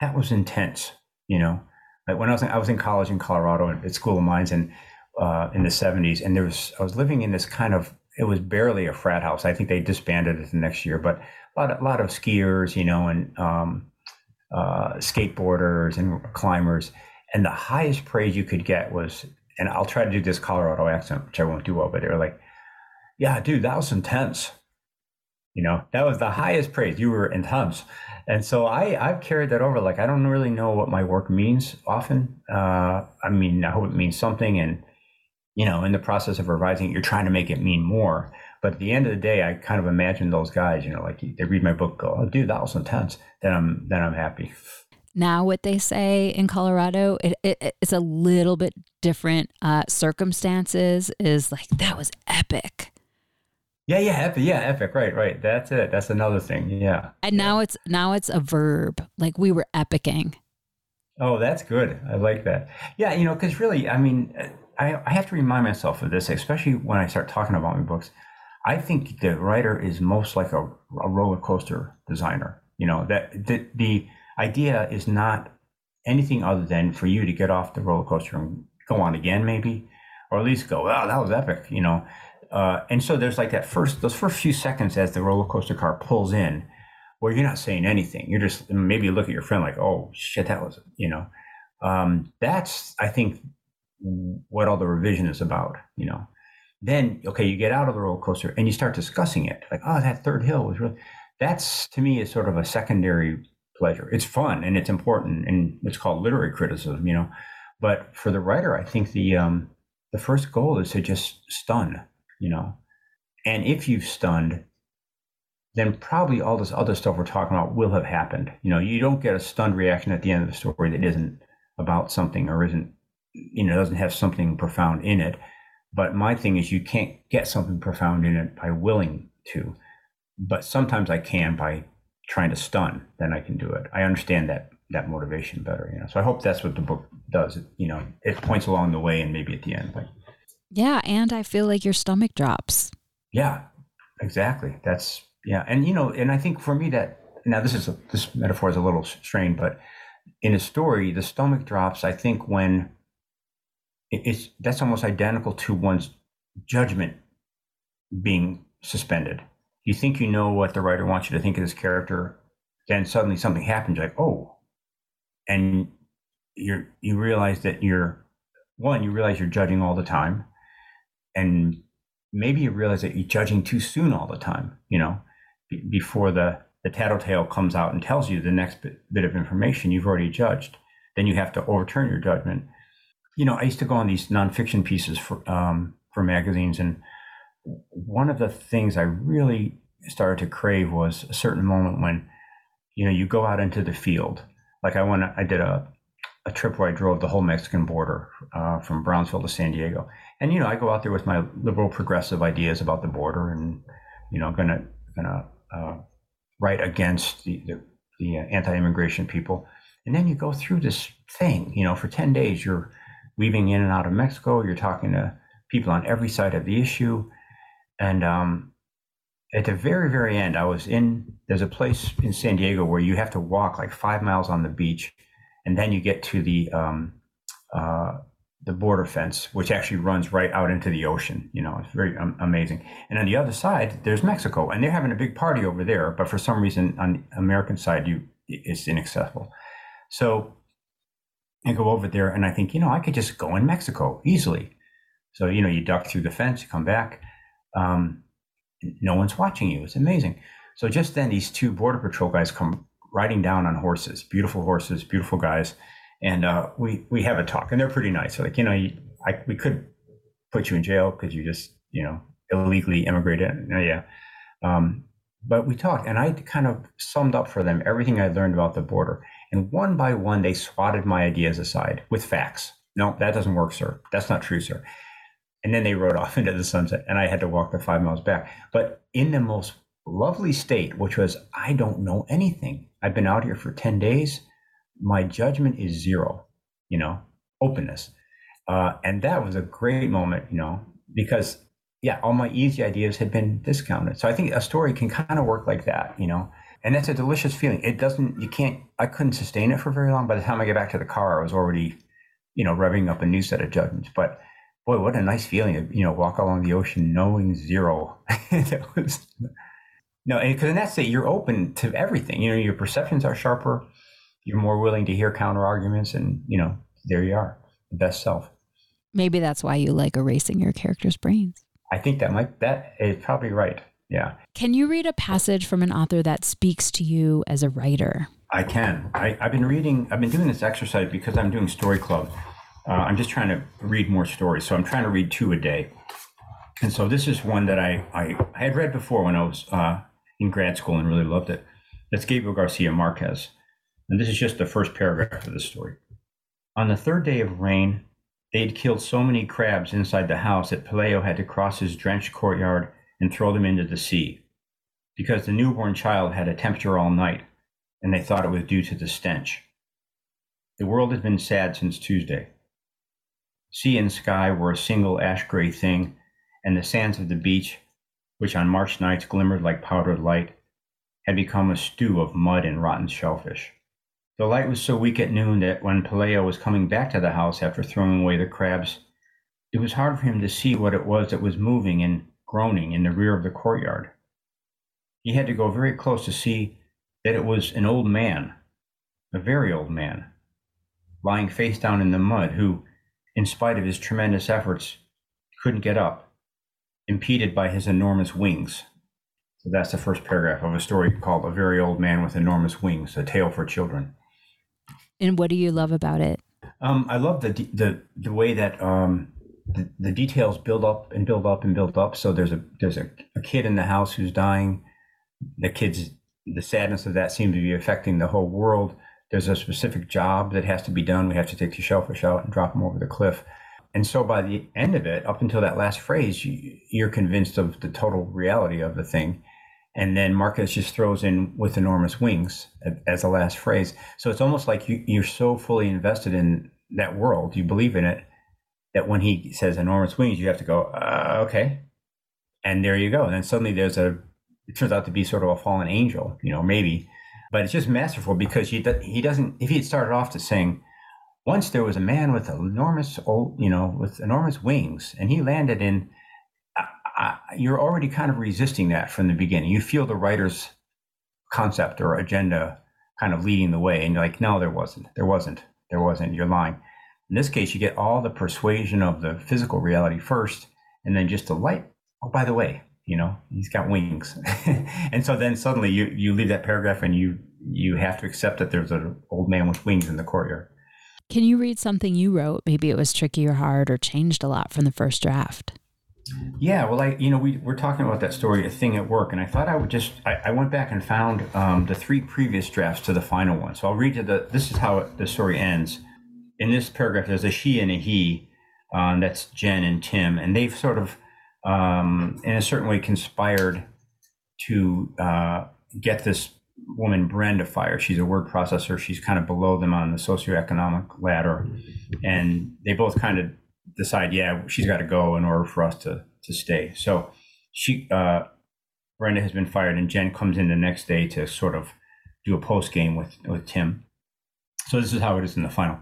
Speaker 2: that was intense. You know, like when I was in, I was in college in Colorado at School of Mines and uh, in the '70s, and there was I was living in this kind of it was barely a frat house. I think they disbanded it the next year, but a lot a lot of skiers, you know, and um, uh, skateboarders and climbers. And the highest praise you could get was, and I'll try to do this Colorado accent, which I won't do well, but they were like, yeah, dude, that was intense. You know, that was the highest praise. You were intense. And so I, I've carried that over. Like, I don't really know what my work means often. Uh, I mean, I hope it means something. And, you know, in the process of revising it, you're trying to make it mean more. But at the end of the day, I kind of imagine those guys, you know, like they read my book, go, "Oh, dude, that was intense." Then I'm then I'm happy.
Speaker 1: Now, what they say in Colorado, it, it it's a little bit different. Uh, circumstances is like that was epic.
Speaker 2: Yeah, yeah, epic. Yeah, epic. Right, right. That's it. That's another thing. Yeah.
Speaker 1: And now it's now it's a verb. Like we were epicing.
Speaker 2: Oh, that's good. I like that. Yeah, you know, because really, I mean, I, I have to remind myself of this, especially when I start talking about my books. I think the writer is most like a, a roller coaster designer. You know that the, the idea is not anything other than for you to get off the roller coaster and go on again, maybe, or at least go, "Wow, that was epic," you know. Uh, and so there's like that first those first few seconds as the roller coaster car pulls in, where you're not saying anything. You're just maybe look at your friend like, "Oh shit, that was," you know. Um, that's I think what all the revision is about, you know. Then, okay, you get out of the roller coaster and you start discussing it. Like, oh, that third hill was really, that's to me is sort of a secondary pleasure. It's fun and it's important and it's called literary criticism, you know. But for the writer, I think the, um, the first goal is to just stun, you know. And if you've stunned, then probably all this other stuff we're talking about will have happened. You know, you don't get a stunned reaction at the end of the story that isn't about something or isn't, you know, doesn't have something profound in it. But my thing is, you can't get something profound in it by willing to. But sometimes I can by trying to stun, then I can do it. I understand that that motivation better. You know, so I hope that's what the book does. It, you know, it points along the way and maybe at the end. Like,
Speaker 1: yeah, and I feel like your stomach drops.
Speaker 2: Yeah, exactly. That's yeah, and you know, and I think for me that now this is a, this metaphor is a little strained, but in a story, the stomach drops. I think when it's that's almost identical to one's judgment being suspended. You think you know what the writer wants you to think of this character, then suddenly something happens. Like, oh, and you you realize that you're one. You realize you're judging all the time, and maybe you realize that you're judging too soon all the time. You know, b- before the the tattletale comes out and tells you the next bit, bit of information you've already judged, then you have to overturn your judgment. You know, I used to go on these nonfiction pieces for um, for magazines, and one of the things I really started to crave was a certain moment when, you know, you go out into the field. Like I went, I did a a trip where I drove the whole Mexican border uh, from Brownsville to San Diego, and you know, I go out there with my liberal progressive ideas about the border, and you know, gonna gonna uh, write against the the, the uh, anti-immigration people, and then you go through this thing. You know, for ten days, you're weaving in and out of Mexico. You're talking to people on every side of the issue, and um, at the very very end, I was in. There's a place in San Diego where you have to walk like five miles on the beach, and then you get to the um, uh, the border fence, which actually runs right out into the ocean. You know, it's very um, amazing. And on the other side, there's Mexico, and they're having a big party over there. But for some reason, on the American side, you it's inaccessible. So I go over there, and I think, you know, I could just go in Mexico easily. So you know, you duck through the fence, you come back. Um, no one's watching you. It's amazing. So just then, these two border patrol guys come riding down on horses, beautiful horses, beautiful guys and uh, we we have a talk, and they're pretty nice. They're like, you know, you, I, we could put you in jail because you just you know illegally immigrated. Uh, yeah, um, but we talked, and I kind of summed up for them everything I learned about the border, and one by one they swatted my ideas aside with facts. No, that doesn't work, sir. That's not true, sir. And then they rode off into the sunset, and I had to walk the five miles back. But in the most lovely state, which was I don't know anything. I've been out here for ten days my judgment is zero, you know, openness. Uh, and that was a great moment, you know, because yeah, all my easy ideas had been discounted. So I think a story can kind of work like that, you know, and that's a delicious feeling. It doesn't, you can't, I couldn't sustain it for very long. By the time I get back to the car, I was already, you know, revving up a new set of judgments. But boy, what a nice feeling, you know, walk along the ocean knowing zero. that was, no, because in that state, you're open to everything. You know, your perceptions are sharper you're more willing to hear counter arguments and you know there you are the best self
Speaker 1: maybe that's why you like erasing your characters brains
Speaker 2: i think that might that is probably right yeah.
Speaker 1: Can you read a passage from an author that speaks to you as a writer?
Speaker 2: I can. I, i've been reading i've been doing this exercise because i'm doing story club. Uh, i'm just trying to read more stories so i'm trying to read two a day. And so this is one that i i, I had read before when i was uh, in grad school and really loved it. That's Gabriel García Márquez. And this is just the first paragraph of the story. On the third day of rain, they'd killed so many crabs inside the house that Pelayo had to cross his drenched courtyard and throw them into the sea. Because the newborn child had a temperature all night, and they thought it was due to the stench. The world had been sad since Tuesday. Sea and sky were a single ash gray thing, and the sands of the beach, which on March nights glimmered like powdered light, had become a stew of mud and rotten shellfish. The light was so weak at noon that when Pelayo was coming back to the house after throwing away the crabs, it was hard for him to see what it was that was moving and groaning in the rear of the courtyard. He had to go very close to see that it was an old man, a very old man, lying face down in the mud, who, in spite of his tremendous efforts, couldn't get up, impeded by his enormous wings. So that's the first paragraph of a story called A Very Old Man with Enormous Wings, a tale for children.
Speaker 1: And what do you love about it?
Speaker 2: Um, I love the the the way that um, the, details build up and build up and build up. So there's a there's a, a kid in the house who's dying. The kid's the sadness of that seems to be affecting the whole world. There's a specific job that has to be done. We have to take the shellfish out and drop them over the cliff. And so by the end of it, up until that last phrase, you, you're convinced of the total reality of the thing. and then Márquez just throws in with enormous wings as the last phrase. So it's almost like you, you're so fully invested in that world, you believe in it, that when he says enormous wings, you have to go, uh, okay, and there you go. And then suddenly there's a, it turns out to be sort of a fallen angel, you know, maybe, but it's just masterful because he he doesn't. If he had started off to sing, once there was a man with enormous, old, you know, with enormous wings, and he landed in you're already kind of resisting that from the beginning. You feel the writer's concept or agenda kind of leading the way, and you're like, no, there wasn't, there wasn't, there wasn't. You're lying. In this case, you get all the persuasion of the physical reality first, and then just the light. Oh, by the way, you know, he's got wings, and so then suddenly you you leave that paragraph and you you have to accept that there's an old man with wings in the courtyard.
Speaker 1: Can you read something you wrote? Maybe it was tricky or hard or changed a lot from the first draft.
Speaker 2: Yeah, well, I you know we we're talking about that story, a thing at work, and I thought I would just I, I went back and found um, the three previous drafts to the final one. So I'll read you the. This is how it, the story ends. In this paragraph, there's a she and a he. Um, that's Jen and Tim, and they've sort of, um, in a certain way, conspired to uh, get this woman Brenda fired. She's a word processor. She's kind of below them on the socioeconomic ladder, and they both kind of decide, yeah, she's got to go in order for us to to stay. So she, uh, Brenda has been fired, and Jen comes in the next day to sort of do a post game with with Tim. So this is how it is in the final.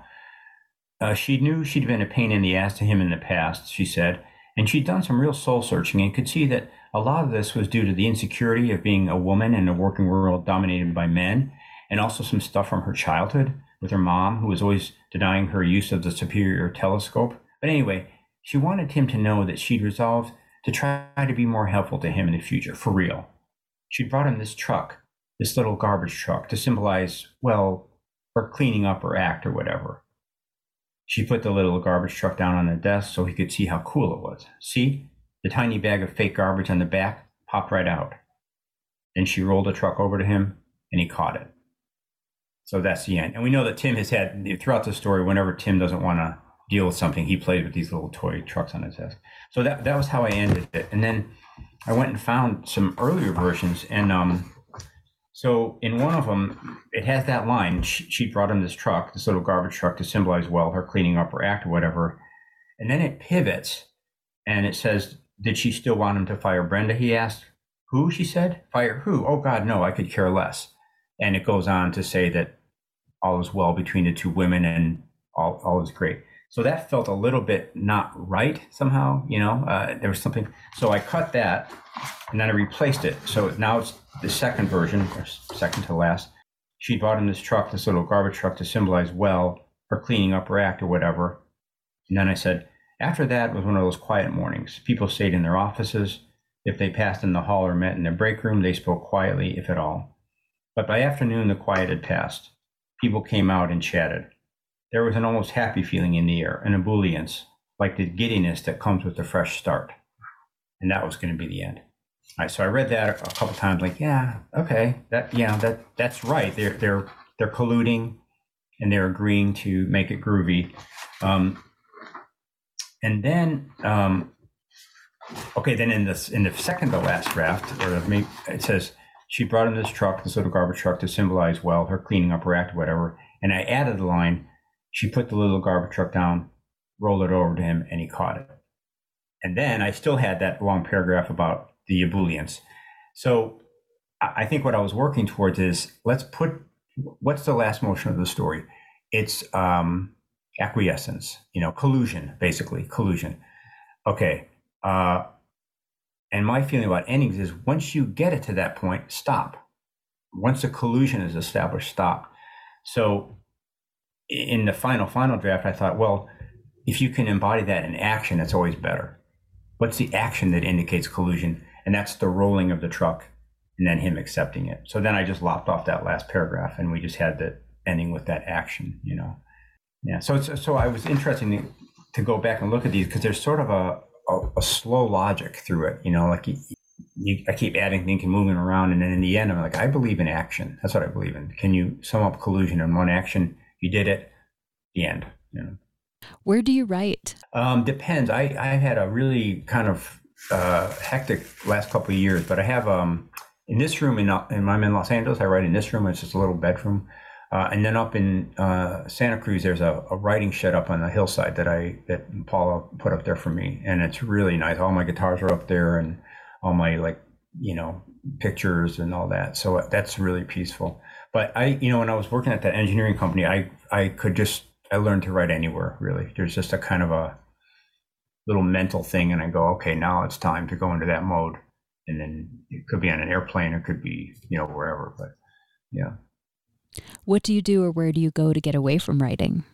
Speaker 2: Uh, she knew she'd been a pain in the ass to him in the past, she said, and she'd done some real soul searching and could see that a lot of this was due to the insecurity of being a woman in a working world dominated by men, and also some stuff from her childhood with her mom, who was always denying her use of the superior telescope. But anyway, she wanted him to know that she'd resolved to try to be more helpful to him in the future, for real. She'd brought him this truck, this little garbage truck, to symbolize, well, her cleaning up her act or whatever. She put the little garbage truck down on the desk so he could see how cool it was. See? The tiny bag of fake garbage on the back popped right out. Then she rolled the truck over to him and he caught it. So that's the end. And we know that Tim has had, throughout the story, whenever Tim doesn't want to deal with something, he played with these little toy trucks on his desk. So that that was how I ended it. And then I went and found some earlier versions, and um, so in one of them, it has that line. She, she brought him this truck, this little garbage truck, to symbolize well her cleaning up her act or whatever. And then it pivots, and it says, "Did she still want him to fire Brenda?" He asked. Who? She said. Fire who? Oh God, no! I could care less. And it goes on to say that all is well between the two women and all, all is great. So that felt a little bit not right somehow, you know, uh, there was something. So I cut that and then I replaced it. So now it's the second version, second to last. She bought in this truck, this little garbage truck to symbolize well, her cleaning up her act or whatever. And then I said, after that was one of those quiet mornings. People stayed in their offices. If they passed in the hall or met in the break room, they spoke quietly, if at all. But by afternoon, the quiet had passed. People came out and chatted. There was an almost happy feeling in the air, an ebullience, like the giddiness that comes with a fresh start. And that was going to be the end. Right, so I read that a couple times, like, yeah, okay, that, yeah, that that's right. They're they're they're colluding, and they're agreeing to make it groovy. Um, and then, um, okay, then in this in the second to last draft, or maybe it says she brought in this truck, this little garbage truck, to symbolize well her cleaning up her act, whatever. And I added the line, she put the little garbage truck down, rolled it over to him, and he caught it. And then I still had that long paragraph about the ebullience. So I think what I was working towards is let's put what's the last motion of the story? It's um, acquiescence, you know, collusion, basically, collusion. Okay. Uh, and my feeling about endings is once you get it to that point, stop. Once the collusion is established, stop. So in the final final draft, I thought, well, if you can embody that in action, it's always better. What's the action that indicates collusion? And that's the rolling of the truck and then him accepting it. So then I just lopped off that last paragraph and we just had the ending with that action, you know. Yeah. So it's, so I was interested to, to go back and look at these because there's sort of a, a, a, slow logic through it, you know, like you, you, I keep adding things and moving around. And then in the end, I'm like, I believe in action. That's what I believe in. Can you sum up collusion in one action? you did it, the end. You know.
Speaker 1: Where do you write?
Speaker 2: Um, depends. I I had a really kind of uh, hectic last couple of years, but I have um in this room in, in I'm in Los Angeles. I write in this room. It's just a little bedroom. Uh, and then up in uh, Santa Cruz, there's a, a, writing shed up on the hillside that I that Paula put up there for me, and it's really nice. All my guitars are up there, and all my like you know pictures and all that. So that's really peaceful. But I, you know, when I was working at that engineering company, I I could just I learned to write anywhere. Really, there's just a kind of a little mental thing, and I go, okay, now it's time to go into that mode, and then it could be on an airplane, it could be you know wherever, but yeah.
Speaker 1: What do you do or where do you go to get away from writing?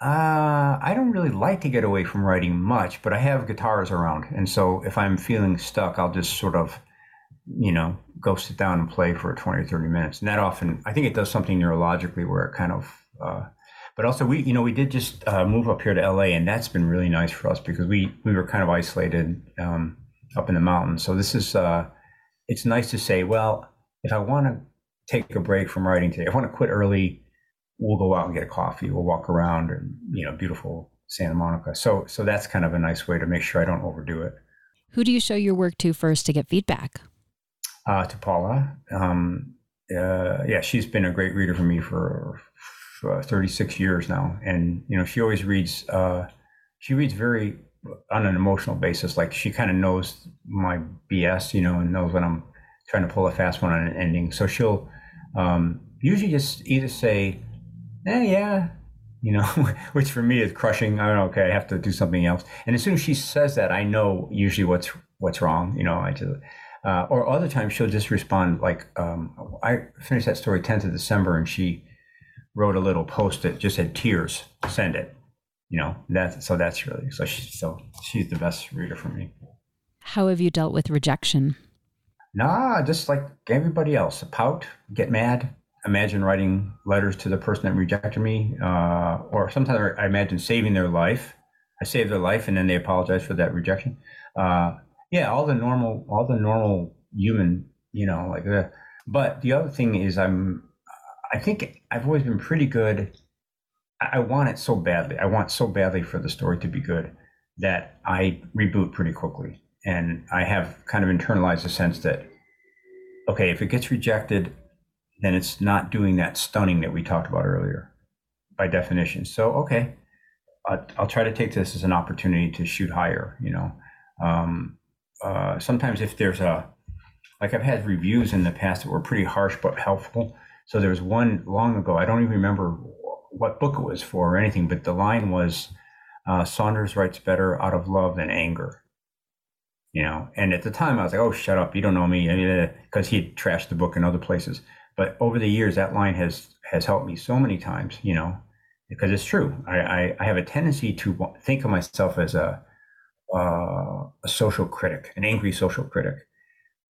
Speaker 2: Uh, I don't really like to get away from writing much, but I have guitars around. And so if I'm feeling stuck, I'll just sort of, you know, go sit down and play for 20 or 30 minutes. And that often, I think it does something neurologically where it kind of, uh, but also we, you know, we did just uh, move up here to LA and that's been really nice for us because we, we were kind of isolated um, up in the mountains. So this is, uh, it's nice to say, well, if I want to take a break from writing today. if I want to quit early. We'll go out and get a coffee. We'll walk around and you know beautiful Santa Monica. So so that's kind of a nice way to make sure I don't overdo it.
Speaker 1: Who do you show your work to first to get feedback?
Speaker 2: Uh, to Paula. Um, uh, yeah, she's been a great reader for me for, for 36 years now, and you know she always reads. Uh, she reads very on an emotional basis. Like she kind of knows my BS, you know, and knows when I'm trying to pull a fast one on an ending. So she'll um, usually just either say, eh, yeah, you know, which for me is crushing. I don't know, okay, I have to do something else. And as soon as she says that, I know usually what's what's wrong. You know, I just, uh, or other times she'll just respond like, um, I finished that story 10th of December, and she wrote a little post that just said tears, send it. You know, that so that's really so she so she's the best reader for me.
Speaker 1: How have you dealt with rejection?
Speaker 2: Nah, just like everybody else, pout, get mad. Imagine writing letters to the person that rejected me, uh, or sometimes I imagine saving their life. I save their life, and then they apologize for that rejection. Uh, yeah, all the normal, all the normal human, you know, like. Uh, but the other thing is, I'm. I think I've always been pretty good. I want it so badly. I want so badly for the story to be good that I reboot pretty quickly and I have kind of internalized the sense that okay, if it gets rejected, then it's not doing that stunning that we talked about earlier by definition. So okay, I'll, I'll try to take this as an opportunity to shoot higher. You know, um, uh, sometimes if there's a like I've had reviews in the past that were pretty harsh but helpful. So there was one long ago. I don't even remember what book it was for or anything, but the line was uh, Saunders writes better out of love than anger you know. And at the time, I was like, "Oh, shut up! You don't know me," I mean uh because he had trashed the book in other places. But over the years, that line has has helped me so many times, you know, because it's true. I I, I have a tendency to think of myself as a uh, a social critic, an angry social critic,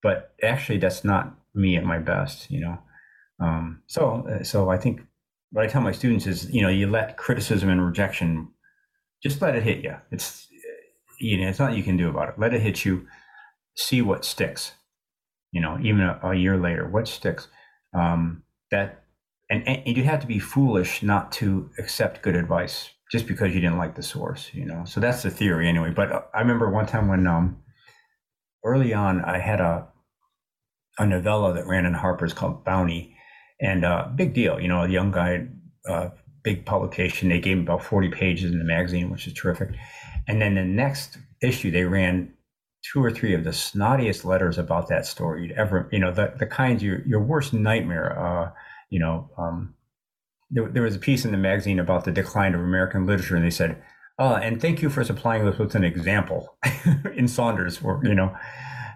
Speaker 2: but actually, that's not me at my best, you know. Um, so uh, so I think what I tell my students is, you know, you let criticism and rejection just let it hit you. It's you know, it's not you can do about it. Let it hit you. See what sticks. You know, even a, a year later, what sticks. Um, that and, and you have to be foolish not to accept good advice just because you didn't like the source. You know, so that's the theory anyway. But uh, I remember one time when um, early on I had a a novella that ran in Harper's called Bounty, and uh, big deal. You know, a young guy, uh, big publication. They gave him about forty pages in the magazine, which is terrific. And then the next issue, they ran two or three of the snottiest letters about that story you'd ever, you know, the, the kinds your, your worst nightmare. Uh, you know, um, there, there was a piece in the magazine about the decline of American literature, and they said, uh, and thank you for supplying us with an example in Saunders, or, you know.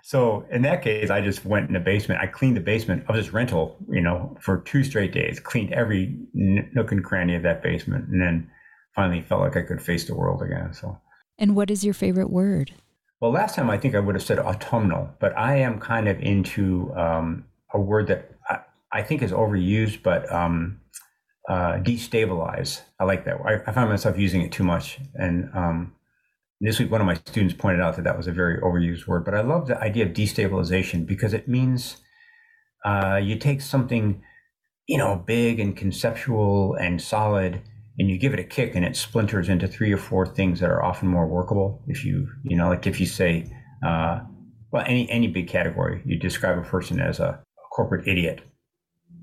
Speaker 2: So in that case, I just went in the basement. I cleaned the basement of this rental, you know, for two straight days, cleaned every nook and cranny of that basement, and then finally felt like I could face the world again. So
Speaker 1: and what is your favorite word?
Speaker 2: Well, last time I think I would have said autumnal, but I am kind of into um, a word that I, I, think is overused, but um, uh, destabilize. I like that. I, I, find myself using it too much. And um, this week, one of my students pointed out that that was a very overused word, but I love the idea of destabilization because it means uh, you take something, you know, big and conceptual and solid and you give it a kick and it splinters into three or four things that are often more workable if you you know like if you say uh, well, any any big category, you describe a person as a, a corporate idiot,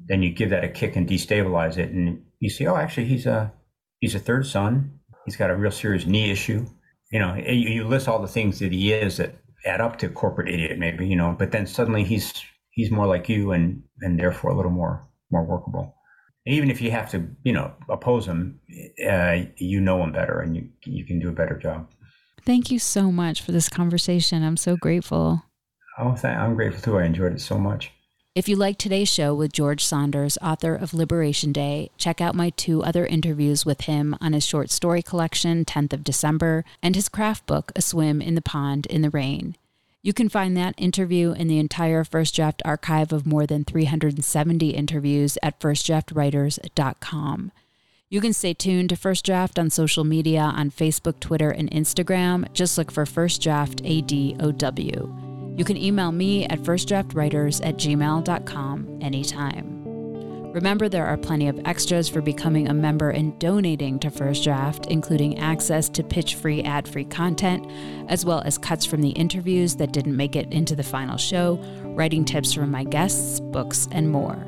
Speaker 2: then you give that a kick and destabilize it, and you see, oh, actually, he's a he's a third son. He's got a real serious knee issue. You know, you, you list all the things that he is that add up to corporate idiot, maybe. You know, but then suddenly he's he's more like you, and and therefore a little more more workable. even if you have to, you know, oppose him, uh, you know him better, and you you can do a better job.
Speaker 1: Thank you so much for this conversation. I'm so grateful.
Speaker 2: Oh, I'm grateful too. I enjoyed it so much.
Speaker 1: If you liked today's show with George Saunders, author of Liberation Day, check out my two other interviews with him on his short story collection, 10th of December, and his craft book, A Swim in the Pond in the Rain. You can find that interview in the entire First Draft archive of more than 370 interviews at firstdraftwriters.com. You can stay tuned to First Draft on social media on Facebook, Twitter, and Instagram. Just look for First Draft ADOW. You can email me at firstdraftwriters at gmail.com anytime. Remember, there are plenty of extras for becoming a member and donating to First Draft, including access to pitch free, ad free content, as well as cuts from the interviews that didn't make it into the final show, writing tips from my guests, books, and more.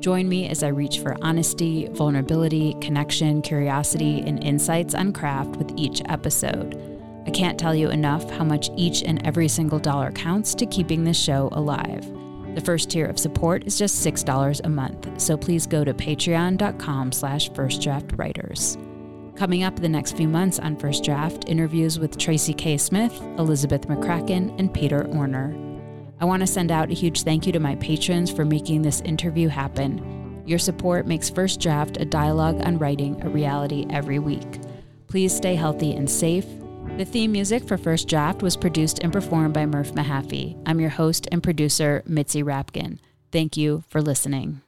Speaker 1: Join me as I reach for honesty, vulnerability, connection, curiosity, and insights on craft with each episode. I can't tell you enough how much each and every single dollar counts to keeping this show alive. The first tier of support is just $6 a month, so please go to patreon.com slash firstdraftwriters. Coming up the next few months on First Draft, interviews with Tracy K. Smith, Elizabeth McCracken, and Peter Orner. I want to send out a huge thank you to my patrons for making this interview happen. Your support makes First Draft a dialogue on writing a reality every week. Please stay healthy and safe. The theme music for First Draft was produced and performed by Murph Mahaffey. I'm your host and producer, Mitzi Rapkin. Thank you for listening.